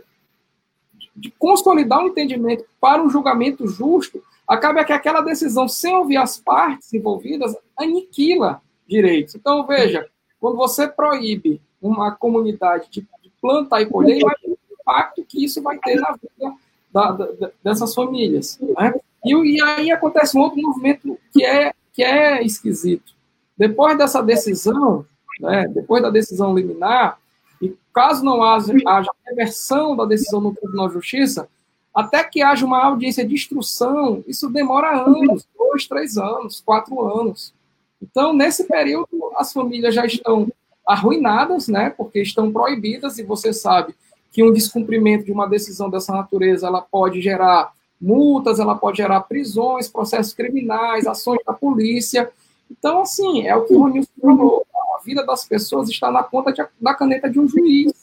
de consolidar um entendimento para um julgamento justo, acaba que aquela decisão, sem ouvir as partes envolvidas, aniquila direitos. Então, veja, quando você proíbe uma comunidade de, de plantar e colher, imagina o impacto que isso vai ter na vida da, da, dessas famílias. Né? E, e aí acontece um outro movimento que é que é esquisito. Depois dessa decisão, né, depois da decisão liminar, e caso não haja, haja reversão da decisão no Tribunal de Justiça, até que haja uma audiência de instrução, isso demora anos, dois, três anos, quatro anos. Então, nesse período, as famílias já estão arruinadas, né, porque estão proibidas, e você sabe que um descumprimento de uma decisão dessa natureza, ela pode gerar multas, ela pode gerar prisões, processos criminais, ações da polícia. Então, assim, é o que o Ronilson falou, a vida das pessoas está na ponta de, da caneta de um juiz,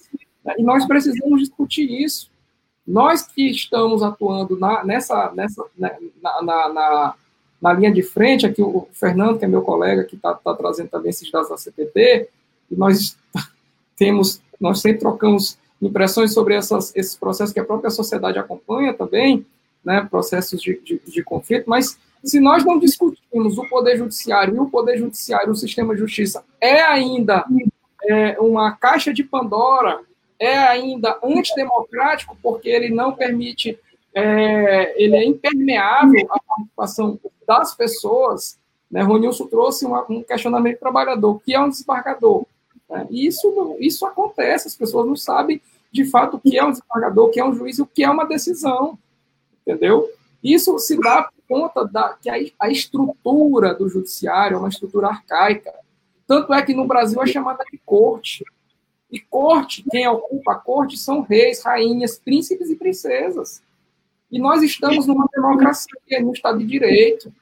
né? e nós precisamos discutir isso. Nós que estamos atuando na, nessa, nessa, né, na, na, na, na, linha de frente, aqui o Fernando, que é meu colega, que está tá trazendo também esses dados da CPT, e nós temos, nós sempre trocamos impressões sobre essas, esses processos que a própria sociedade acompanha também, né, processos de, de, de, conflito, mas se nós não discutirmos o Poder Judiciário e o Poder Judiciário, o sistema de justiça, é ainda é, uma caixa de Pandora, é ainda antidemocrático, porque ele não permite, é, ele é impermeável à participação das pessoas. Né? Ronilson trouxe uma, um questionamento trabalhador, que é um desembargador. Né? E isso, isso acontece, as pessoas não sabem de fato o que é um desembargador, o que é um juiz e o que é uma decisão entendeu? Isso se dá por conta da que a, a estrutura do judiciário é uma estrutura arcaica. Tanto é que no Brasil é chamada de corte. E corte, quem ocupa a corte são reis, rainhas, príncipes e princesas. E nós estamos numa democracia, num Estado de Direito.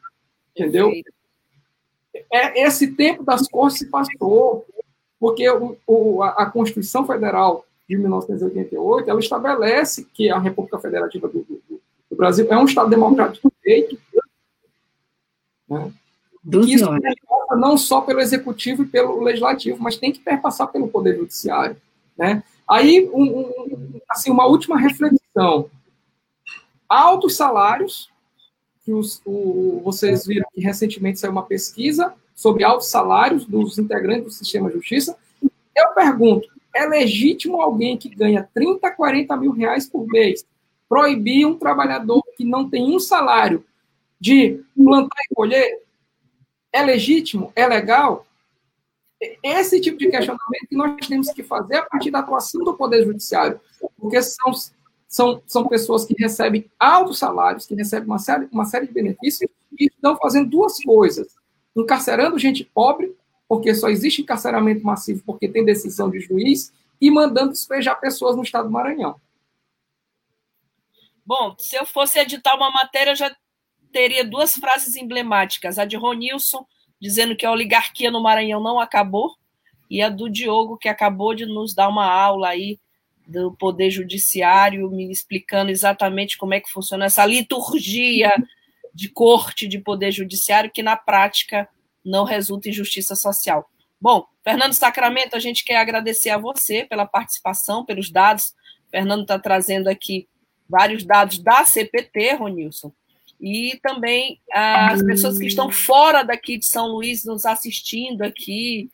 Entendeu? É, esse tempo das cortes se passou, porque o, o, a Constituição Federal de 1988 ela estabelece que a República Federativa do, do, o Brasil é um Estado democrático de direito. Né? que isso perpassa não só pelo executivo e pelo legislativo, mas tem que perpassar pelo poder judiciário, né? Aí, um, um, assim, uma última reflexão. Altos salários, que os, o, vocês viram que recentemente saiu uma pesquisa sobre altos salários dos integrantes do sistema de justiça. Eu pergunto, é legítimo alguém que ganha 30, 40 mil reais por mês proibir um trabalhador que não tem um salário de plantar e colher? É legítimo? É legal? Esse tipo de questionamento que nós temos que fazer a partir da atuação do Poder Judiciário, porque são, são, são pessoas que recebem altos salários, que recebem uma série, uma série de benefícios e estão fazendo duas coisas: encarcerando gente pobre, porque só existe encarceramento massivo porque tem decisão de juiz, e mandando despejar pessoas no estado do Maranhão. Bom, se eu fosse editar uma matéria, já teria duas frases emblemáticas. A de Ronilson, dizendo que a oligarquia no Maranhão não acabou, e a do Diogo, que acabou de nos dar uma aula aí do Poder Judiciário, me explicando exatamente como é que funciona essa liturgia de corte de Poder Judiciário, que na prática não resulta em justiça social. Bom, Fernando Sacramento, a gente quer agradecer a você pela participação, pelos dados. Fernando está trazendo aqui vários dados da CPT, Ronilson, e também as pessoas que estão fora daqui de São Luís nos assistindo aqui,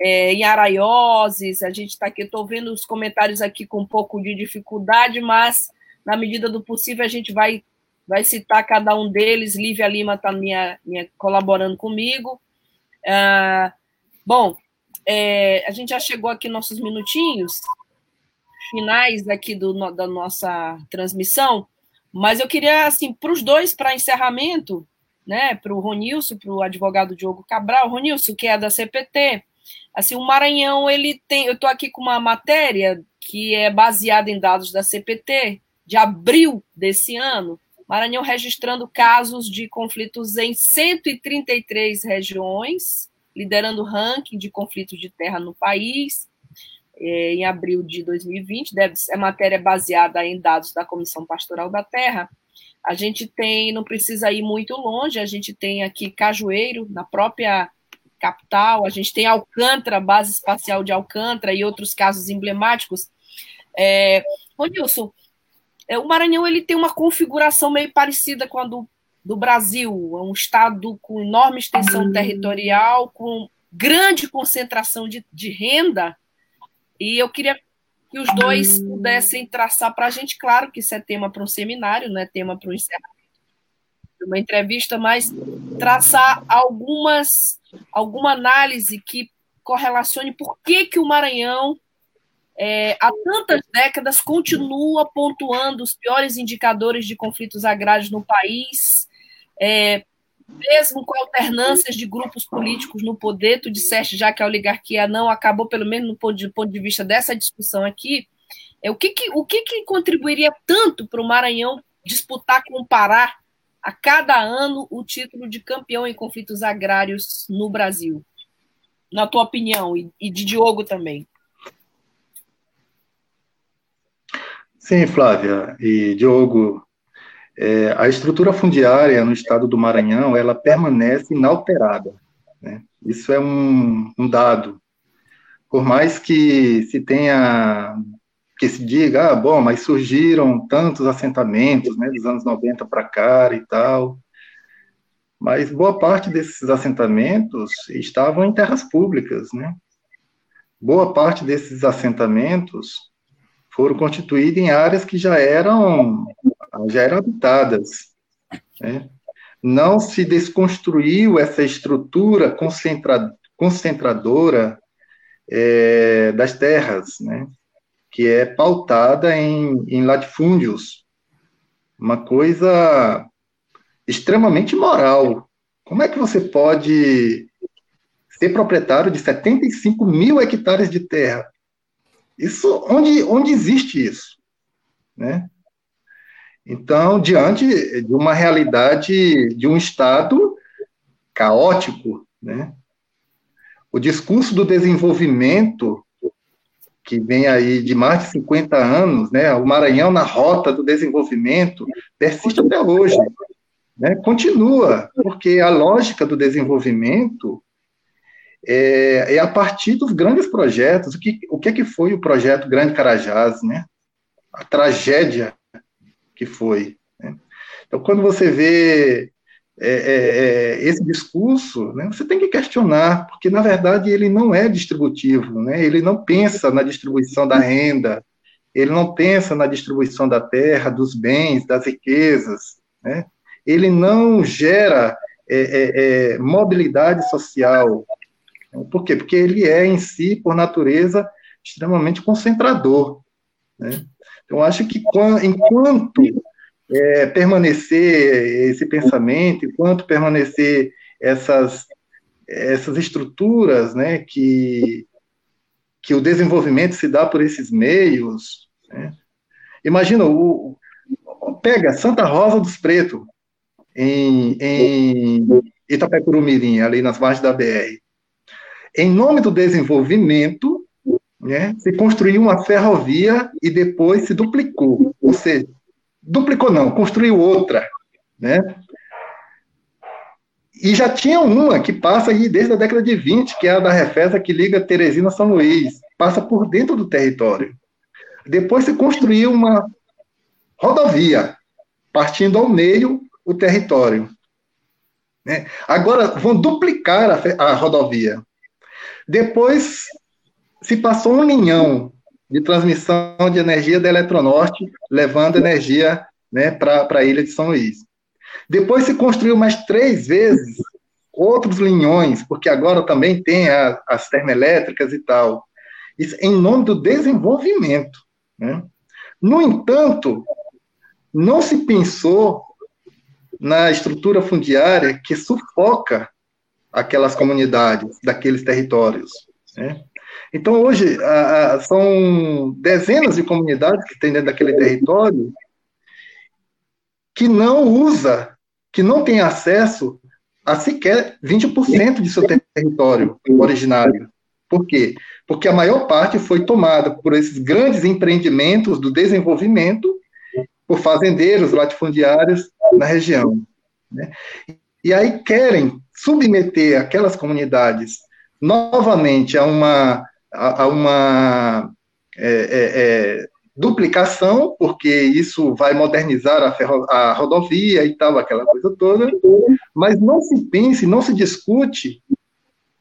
é, em Araioses, a gente está aqui, estou vendo os comentários aqui com um pouco de dificuldade, mas na medida do possível a gente vai, vai citar cada um deles. Lívia Lima está minha, minha, colaborando comigo. Ah, bom, é, a gente já chegou aqui nossos minutinhos finais aqui do, da nossa transmissão. Mas eu queria, assim, para os dois, para encerramento, né, para o Ronilson, para o advogado Diogo Cabral, Ronilson, que é da CPT, assim, o Maranhão, ele tem, eu estou aqui com uma matéria que é baseada em dados da CPT, de abril desse ano, Maranhão registrando casos de conflitos em 133 regiões, liderando o ranking de conflitos de terra no país, em abril de 2020, deve, é matéria baseada em dados da Comissão Pastoral da Terra. A gente tem, não precisa ir muito longe, a gente tem aqui Cajueiro, na própria capital, a gente tem Alcântara, base espacial de Alcântara e outros casos emblemáticos. É, ô Nilson, é, o Maranhão ele tem uma configuração meio parecida com a do, do Brasil, é um estado com enorme extensão territorial, com grande concentração de, de renda, e eu queria que os dois pudessem traçar para a gente, claro que isso é tema para um seminário, não é tema para um encerramento uma entrevista, mas traçar algumas alguma análise que correlacione por que, que o Maranhão é, há tantas décadas continua pontuando os piores indicadores de conflitos agrários no país, é, mesmo com alternâncias de grupos políticos no poder, tu disseste já que a oligarquia não acabou, pelo menos no ponto de, ponto de vista dessa discussão aqui, é, o, que, que o que, que contribuiria tanto para o Maranhão disputar com o Pará a cada ano o título de campeão em conflitos agrários no Brasil? Na tua opinião, e, e de Diogo também. Sim, Flávia e Diogo, é, a estrutura fundiária no estado do Maranhão, ela permanece inalterada. Né? Isso é um, um, dado. Por mais que se tenha, que se diga, ah, bom, mas surgiram tantos assentamentos, né, dos anos 90 para cá e tal, mas boa parte desses assentamentos estavam em terras públicas, né? Boa parte desses assentamentos foram constituídos em áreas que já eram já eram habitadas. Né? Não se desconstruiu essa estrutura concentra, concentradora é, das terras, né? que é pautada em, em latifúndios, uma coisa extremamente moral. Como é que você pode ser proprietário de 75 mil hectares de terra? Isso, onde, onde existe isso? Né? Então, diante de uma realidade de um Estado caótico, né? o discurso do desenvolvimento, que vem aí de mais de 50 anos, né? o Maranhão na rota do desenvolvimento, persiste até hoje. né, continua, porque a lógica do desenvolvimento é, é, a partir dos grandes projetos. O que, o que, é que foi o projeto Grande Carajás, né? A tragédia que foi. Né? Então, quando você vê é, é, é, esse discurso, né, você tem que questionar, porque, na verdade, ele não é distributivo, né? ele não pensa na distribuição da renda, ele não pensa na distribuição da terra, dos bens, das riquezas, né? ele não gera é, é, é, mobilidade social. Por quê? Porque ele é, em si, por natureza, extremamente concentrador. Né? Então, acho que enquanto é, permanecer esse pensamento, enquanto permanecer essas, essas estruturas né, que, que o desenvolvimento se dá por esses meios. Né? Imagina, o, pega Santa Rosa dos Pretos, em, em Itapecuru-Mirim, ali nas margens da BR. Em nome do desenvolvimento, né, se construiu uma ferrovia e depois se duplicou, ou seja, duplicou não, construiu outra, né? E já tinha uma que passa aí desde a década de 20, que é a da Refesa, que liga Teresina a São Luís, passa por dentro do território. Depois se construiu uma rodovia, partindo ao meio o território. Né? Agora vão duplicar a, a rodovia. Depois se passou um linhão de transmissão de energia da Eletronorte, levando energia né, para a ilha de São Luís. Depois se construiu mais três vezes outros linhões, porque agora também tem a, as termoelétricas e tal. Isso em nome do desenvolvimento. Né? No entanto, não se pensou na estrutura fundiária que sufoca aquelas comunidades, daqueles territórios. Né? Então, hoje, a, a, são dezenas de comunidades que tem dentro daquele território que não usa, que não tem acesso a sequer 20% de seu território originário. Por quê? Porque a maior parte foi tomada por esses grandes empreendimentos do desenvolvimento por fazendeiros latifundiários na região. Né? E aí querem submeter aquelas comunidades novamente a uma, a, uma é, é, é, duplicação, porque isso vai modernizar a, ferro, a rodovia e tal, aquela coisa toda, mas não se pense, não se discute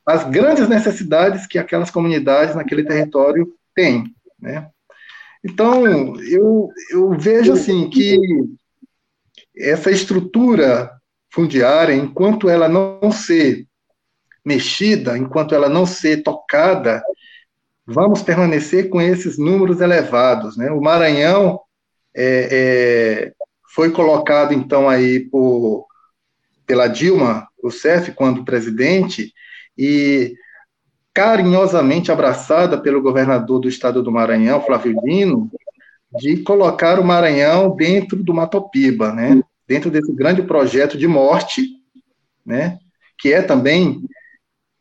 as grandes necessidades que aquelas comunidades naquele território têm, né? Então, eu, eu vejo assim que essa estrutura fundiária, enquanto ela não ser mexida, enquanto ela não ser tocada, vamos permanecer com esses números elevados. Né? O Maranhão é, é, foi colocado, então, aí por, pela Dilma Rousseff, quando presidente, e carinhosamente abraçada pelo governador do estado do Maranhão, Flávio Dino, de colocar o Maranhão dentro do Matopiba, né? dentro desse grande projeto de morte, né? que é também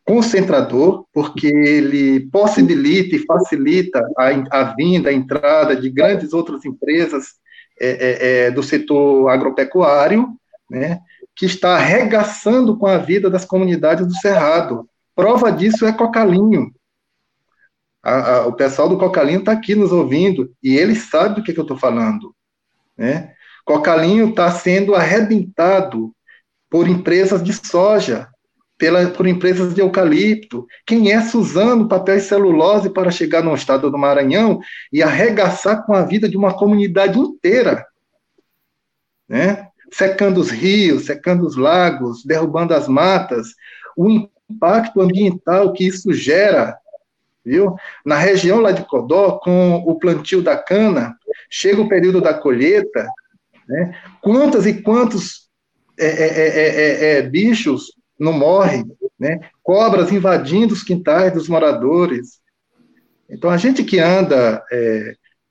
concentrador, porque ele possibilita e facilita a, a vinda, a entrada de grandes outras empresas é, é, é, do setor agropecuário, né, que está arregaçando com a vida das comunidades do Cerrado. Prova disso é Cocalinho. A, a, o pessoal do Cocalinho está aqui nos ouvindo e ele sabe do que, que eu estou falando. Né? Cocalinho está sendo arrebentado por empresas de soja, pela, por empresas de eucalipto. Quem é Suzano Papel e Celulose para chegar no estado do Maranhão e arregaçar com a vida de uma comunidade inteira? Né? Secando os rios, secando os lagos, derrubando as matas, o impacto ambiental que isso gera, viu? Na região lá de Codó, com o plantio da cana, chega o período da colheita, né? Quantas e quantos é, é, é, bichos não morrem, né? Cobras invadindo os quintais dos moradores. Então, a gente que anda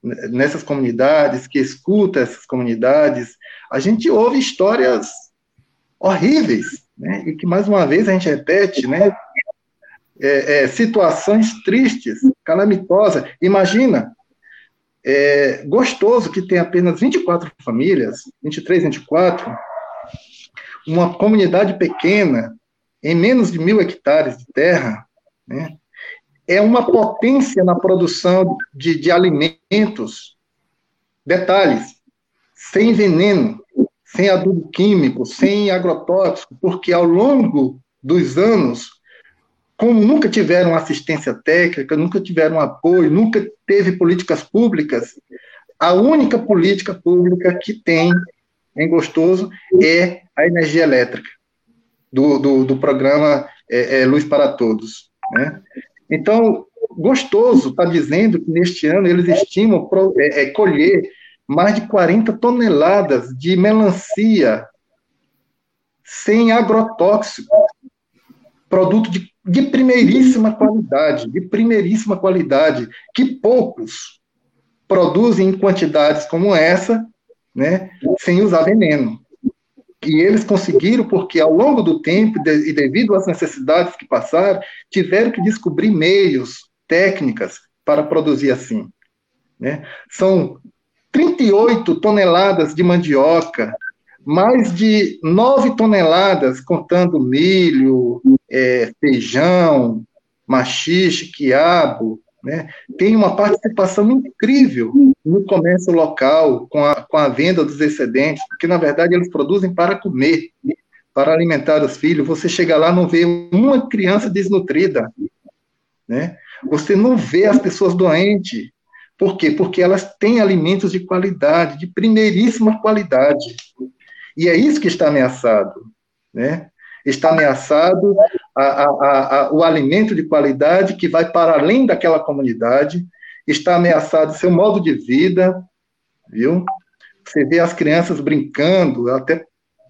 nessas comunidades, que escuta essas comunidades, a gente ouve histórias horríveis, né? e que, mais uma vez, a gente repete, né? É, é, situações tristes, calamitosas. Imagina, é, gostoso que tem apenas 24 famílias, 23, 24, uma comunidade pequena, em menos de mil hectares de terra, né, é uma potência na produção de, de alimentos. Detalhes, sem veneno, sem adubo químico, sem agrotóxico, porque ao longo dos anos, como nunca tiveram assistência técnica, nunca tiveram apoio, nunca teve políticas públicas, a única política pública que tem em Gostoso é a energia elétrica, do, do, do programa é, é, Luz para Todos. Né? Então, Gostoso está dizendo que neste ano eles estimam pro, é, é colher mais de 40 toneladas de melancia sem agrotóxico, produto de, de primeiríssima qualidade, de primeiríssima qualidade, que poucos produzem em quantidades como essa, né, sem usar veneno. E eles conseguiram porque, ao longo do tempo, de, e devido às necessidades que passaram, tiveram que descobrir meios, técnicas para produzir assim. Né? São 38 toneladas de mandioca, mais de 9 toneladas, contando milho, é, feijão, machixe, quiabo, né? Tem uma participação incrível no comércio local, com a, com a venda dos excedentes, porque, na verdade, eles produzem para comer, para alimentar os filhos. Você chega lá não vê uma criança desnutrida, né? Você não vê as pessoas doentes. Por quê? Porque elas têm alimentos de qualidade, de primeiríssima qualidade. E é isso que está ameaçado, né? Está ameaçado a, a, a, o alimento de qualidade que vai para além daquela comunidade, está ameaçado seu modo de vida, viu? Você vê as crianças brincando, eu até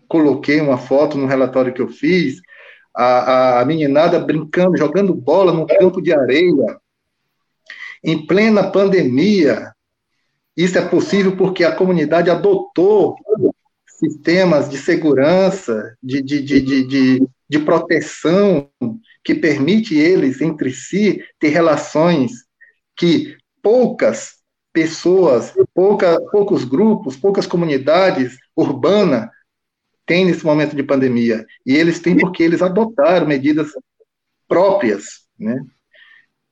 coloquei uma foto no relatório que eu fiz, a, a meninada brincando, jogando bola no campo de areia, em plena pandemia. Isso é possível porque a comunidade adotou sistemas de segurança, de, de, de, de, de proteção que permite eles entre si ter relações que poucas pessoas, pouca, poucos grupos, poucas comunidades urbanas têm nesse momento de pandemia. E eles têm porque eles adotaram medidas próprias, né?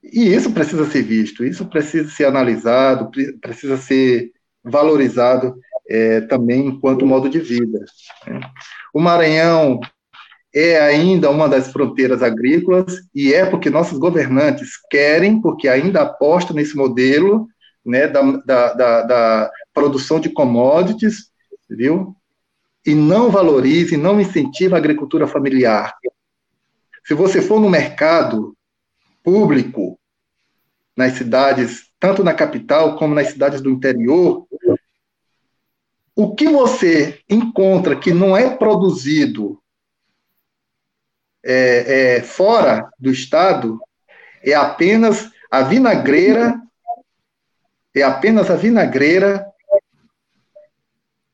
E isso precisa ser visto, isso precisa ser analisado, precisa ser valorizado é, também enquanto modo de vida. Né? O Maranhão é ainda uma das fronteiras agrícolas e é porque nossos governantes querem, porque ainda apostam nesse modelo né, da, da, da, da produção de commodities, viu? E não valoriza e não incentiva a agricultura familiar. Se você for no mercado público, nas cidades, tanto na capital como nas cidades do interior, o que você encontra que não é produzido é, é, fora do estado é apenas a vinagreira, é apenas a vinagreira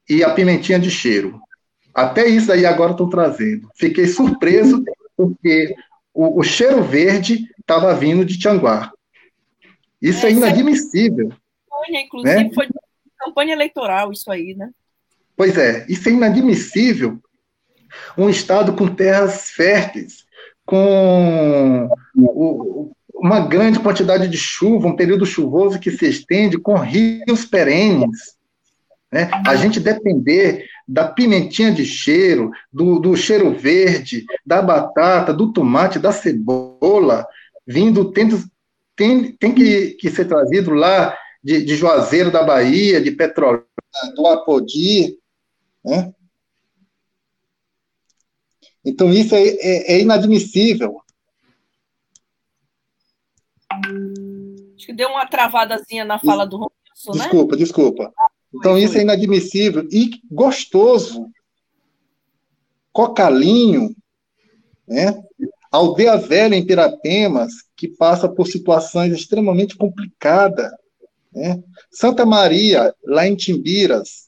e a pimentinha de cheiro. Até isso aí agora estão trazendo. Fiquei surpreso porque o, o cheiro verde estava vindo de Tianguá. Isso é, é inadmissível. Inclusive, né? foi campanha eleitoral isso aí, né? Pois é, isso é inadmissível um estado com terras férteis, com uma grande quantidade de chuva, um período chuvoso que se estende, com rios perenes. Né? A gente depender da pimentinha de cheiro, do, do cheiro verde, da batata, do tomate, da cebola, vindo, tem, tem, que, que ser trazido lá de, de Juazeiro da Bahia, de Petrolina, do Apodi, né? Então, isso é, é, é inadmissível. Acho que deu uma travadazinha na fala do Romilson, né? Desculpa, desculpa. Então, isso é inadmissível e gostoso. Cocalinho, né? Aldeia Velha em Piratemas, que passa por situações extremamente complicadas. Né? Santa Maria, lá em Timbiras,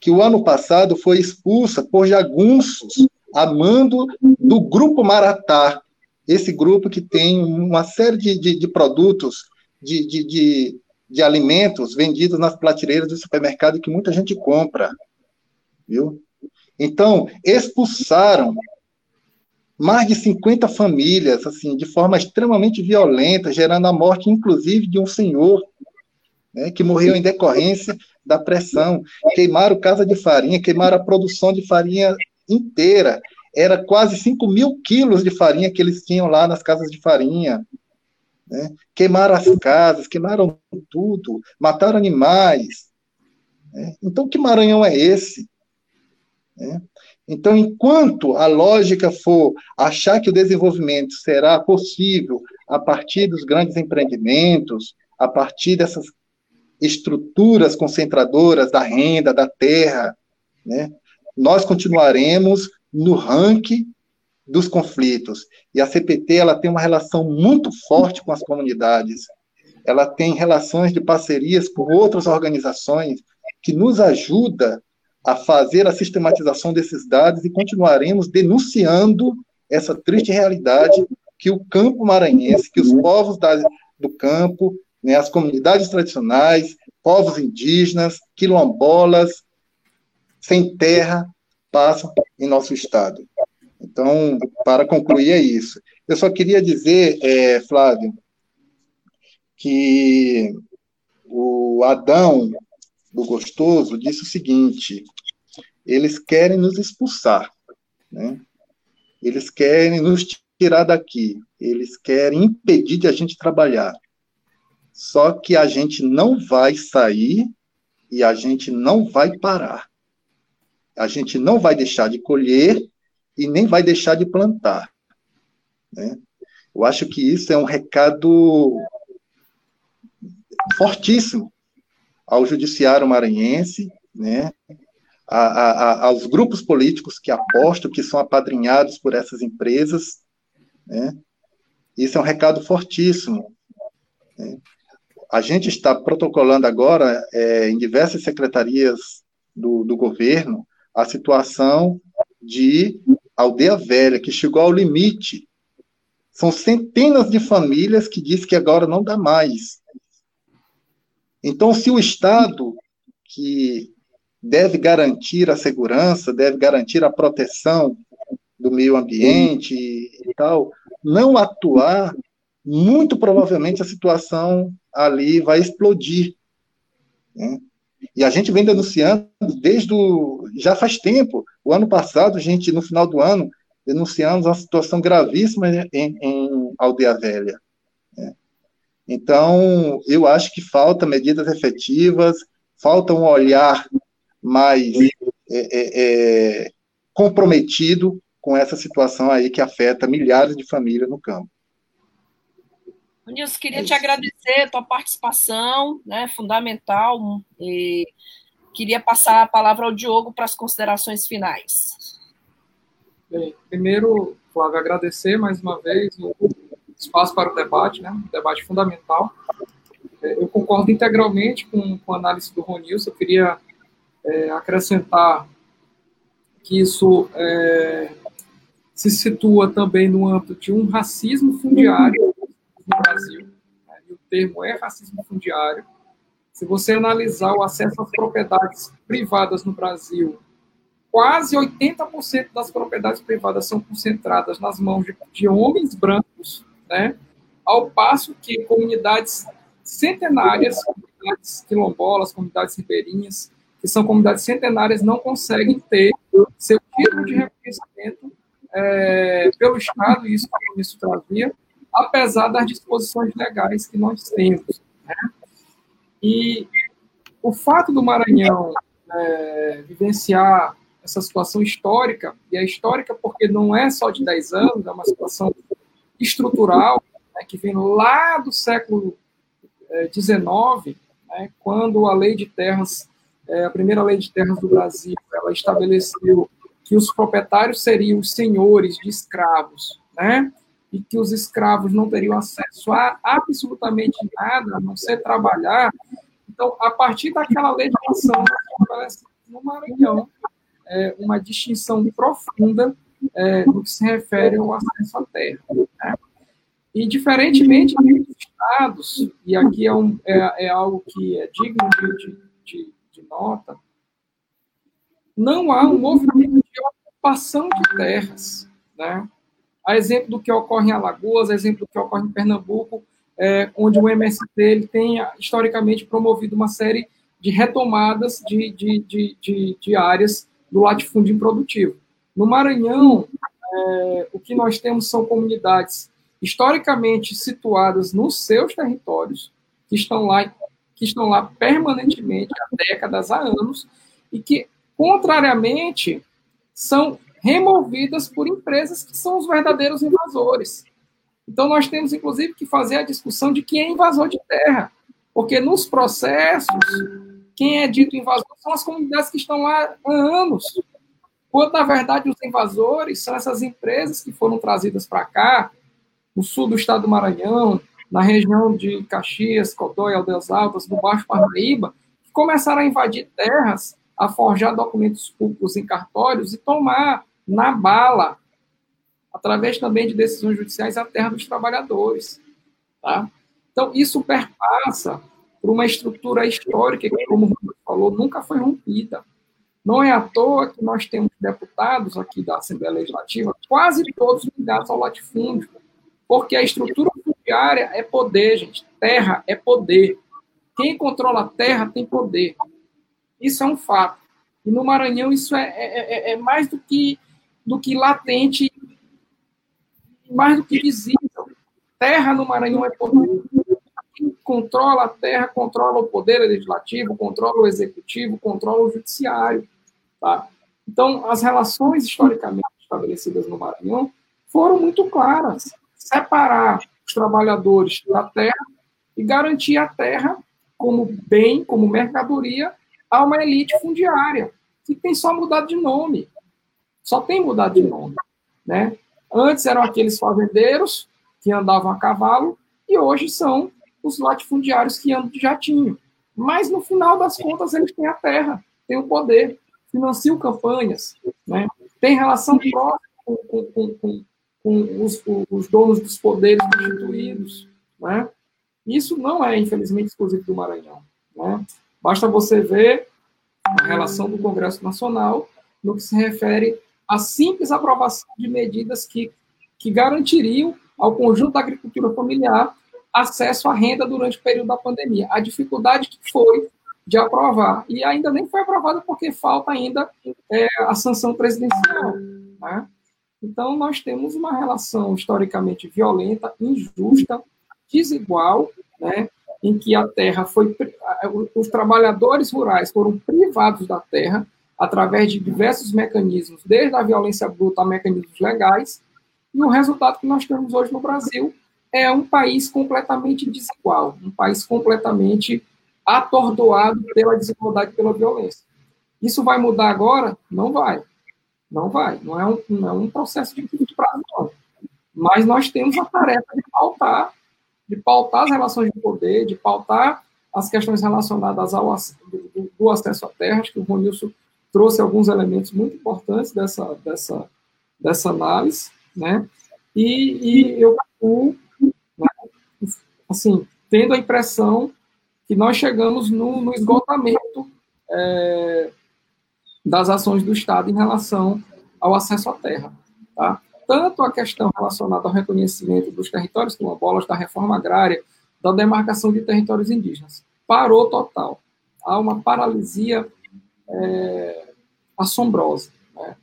que o ano passado foi expulsa por jagunços a mando do Grupo Maratá, esse grupo que tem uma série de, de, de produtos, de, de, de, alimentos vendidos nas prateleiras do supermercado que muita gente compra, viu? Então, expulsaram mais de 50 famílias, assim, de forma extremamente violenta, gerando a morte, inclusive, de um senhor né, que morreu em decorrência da pressão. Queimaram casa de farinha, queimaram a produção de farinha inteira. Era quase 5 mil quilos de farinha que eles tinham lá nas casas de farinha. Né? Queimaram as casas, queimaram tudo, mataram animais. Né? Então, que Maranhão é esse? Né? Então, enquanto a lógica for achar que o desenvolvimento será possível a partir dos grandes empreendimentos, a partir dessas estruturas concentradoras da renda, da terra, né, nós continuaremos no ranking dos conflitos. E a CPT ela tem uma relação muito forte com as comunidades. Ela tem relações de parcerias com outras organizações que nos ajuda a fazer a sistematização desses dados e continuaremos denunciando essa triste realidade que o campo maranhense, que os povos da, do campo, né, as comunidades tradicionais, povos indígenas, quilombolas, sem terra, passam em nosso estado. Então, para concluir, é isso. Eu só queria dizer, é, Flávio, que o Adão do Gostoso disse o seguinte: eles querem nos expulsar, né? Eles querem nos tirar daqui, eles querem impedir de a gente trabalhar. Só que a gente não vai sair e a gente não vai parar. A gente não vai deixar de colher e nem vai deixar de plantar. Né? Eu acho que isso é um recado fortíssimo ao judiciário maranhense, né? a, a, aos grupos políticos que apostam, que são apadrinhados por essas empresas. Né? Isso é um recado fortíssimo. Né? A gente está protocolando agora, é, em diversas secretarias do, do governo, a situação de aldeia velha, que chegou ao limite. São centenas de famílias que dizem que agora não dá mais. Então, se o Estado, que deve garantir a segurança, deve garantir a proteção do meio ambiente e tal, não atuar, muito provavelmente a situação ali vai explodir. Né? E a gente vem denunciando desde o, já faz tempo. O ano passado, gente, no final do ano, denunciamos uma situação gravíssima em, em Aldeia Velha. Né? Então, eu acho que falta medidas efetivas, falta um olhar mais é, é, é, comprometido com essa situação aí que afeta milhares de famílias no campo. Nilson, queria te agradecer a tua participação, né, fundamental, e queria passar a palavra ao Diogo para as considerações finais. Bem, primeiro, Flávio, agradecer mais uma vez o espaço para o debate, né, um debate fundamental. É, eu concordo integralmente com, com a análise do Ronilson, eu queria é, acrescentar que isso é, se situa também no âmbito de um racismo fundiário Brasil. Né? E o termo é racismo fundiário. Se você analisar o acesso às propriedades privadas no Brasil, quase 80% das propriedades privadas são concentradas nas mãos de, de homens brancos, né? ao passo que comunidades centenárias, comunidades quilombolas, comunidades ribeirinhas, que são comunidades centenárias, não conseguem ter seu título de reconhecimento é, pelo Estado, e isso, isso trazia, apesar das disposições legais que nós temos. Né? E o fato do Maranhão é, vivenciar essa situação histórica, e é histórica porque não é só de 10 anos, é uma situação estrutural, né, que vem lá do século XIX, é, né, quando a lei de terras, é, a primeira lei de terras do Brasil, ela estabeleceu que os proprietários seriam os senhores de escravos, né? E que os escravos não teriam acesso a absolutamente nada, a não ser trabalhar. Então, a partir daquela legislação, no Maranhão é, uma distinção profunda é, no que se refere ao acesso à terra. Né? E, diferentemente dos estados, e aqui é, um, é, é algo que é digno de, de, de nota, não há um movimento de ocupação de terras. Né? A exemplo do que ocorre em Alagoas, a exemplo do que ocorre em Pernambuco, é, onde o MST ele tem historicamente promovido uma série de retomadas de, de, de, de, de áreas do latifúndio improdutivo. No Maranhão, é, o que nós temos são comunidades historicamente situadas nos seus territórios, que estão lá, que estão lá permanentemente há décadas, há anos, e que, contrariamente, são removidas por empresas que são os verdadeiros invasores. Então, nós temos, inclusive, que fazer a discussão de quem é invasor de terra, porque nos processos, quem é dito invasor são as comunidades que estão lá há anos, quando, na verdade, os invasores são essas empresas que foram trazidas para cá, no sul do estado do Maranhão, na região de Caxias, Codói, Aldeias Altas, do Baixo Parnaíba, que começaram a invadir terras, a forjar documentos públicos em cartórios e tomar na bala através também de decisões judiciais, a terra dos trabalhadores. Tá? Então, isso perpassa por uma estrutura histórica que, como o falou, nunca foi rompida. Não é à toa que nós temos deputados aqui da Assembleia Legislativa, quase todos ligados ao latifúndio, porque a estrutura fundiária é poder, gente. Terra é poder. Quem controla a terra tem poder. Isso é um fato. E no Maranhão isso é, é, é, é mais do que, do que latente mais do que visível. Terra no Maranhão é poder. Quem controla a terra controla o poder legislativo, controla o executivo, controla o judiciário. Tá? Então, as relações historicamente estabelecidas no Maranhão foram muito claras. Separar os trabalhadores da terra e garantir a terra como bem, como mercadoria, a uma elite fundiária, que tem só mudado de nome. Só tem mudado de nome. Né? Antes eram aqueles fazendeiros que andavam a cavalo e hoje são os latifundiários que andam de jatinho. Mas no final das contas eles têm a terra, têm o poder, financiam campanhas, né? tem relação próxima com, com, com, com os, os, donos dos poderes constituídos. Né? Isso não é, infelizmente, exclusivo do Maranhão. Né? Basta você ver a relação do Congresso Nacional no que se refere a simples aprovação de medidas que, que garantiriam ao conjunto da agricultura familiar acesso à renda durante o período da pandemia. A dificuldade que foi de aprovar, e ainda nem foi aprovada porque falta ainda é, a sanção presidencial. Né? Então, nós temos uma relação historicamente violenta, injusta, desigual, né? em que a terra foi. Os trabalhadores rurais foram privados da terra, através de diversos mecanismos, desde a violência bruta a mecanismos legais, e o resultado que nós temos hoje no Brasil é um país completamente desigual, um país completamente atordoado pela desigualdade e pela violência. Isso vai mudar agora? Não vai. Não vai. Não é um, não é um processo de curto prazo, não. Mas nós temos a tarefa de pautar, de pautar as relações de poder, de pautar as questões relacionadas ao do, do acesso à terra, acho que o Ronilson trouxe alguns elementos muito importantes dessa, dessa, dessa análise, né? E, e eu, né, assim, tendo a impressão que nós chegamos no, no esgotamento é, das ações do Estado em relação ao acesso à terra, tá? Tanto a questão relacionada ao reconhecimento dos territórios quilombolas, da reforma agrária, da demarcação de territórios indígenas. Parou total. Há uma paralisia é, assombrosa. Né?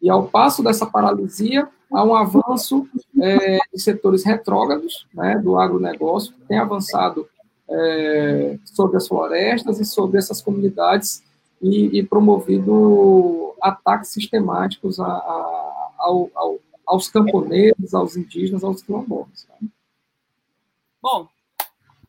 E ao passo dessa paralisia, há um avanço é, de setores retrógrados né, do agronegócio, que tem avançado é, sobre as florestas e sobre essas comunidades e, e promovido ataques sistemáticos a, a, ao, ao, aos camponeses, aos indígenas, aos quilombolas. Né? Bom,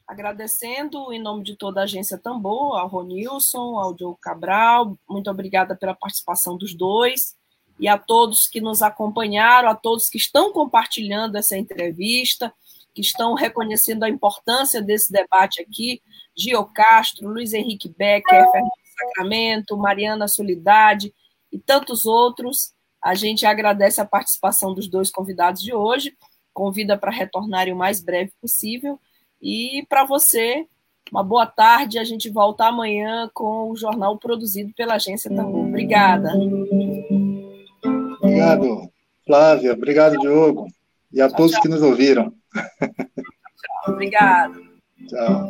agradecendo em nome de toda a agência Tambor, ao Ronilson, ao Diogo Cabral, muito obrigada pela participação dos dois, e a todos que nos acompanharam, a todos que estão compartilhando essa entrevista, que estão reconhecendo a importância desse debate aqui, Gio Castro, Luiz Henrique Becker, Fernando Sacramento, Mariana Solidade e tantos outros. A gente agradece a participação dos dois convidados de hoje, convida para retornarem o mais breve possível, e para você, Uma boa tarde. A gente volta amanhã com o jornal produzido pela Agência Tambor. Obrigada. Obrigado, Flávia. Obrigado, Diogo. E a tchau, todos tchau. que nos ouviram. Tchau. Obrigada. Tchau.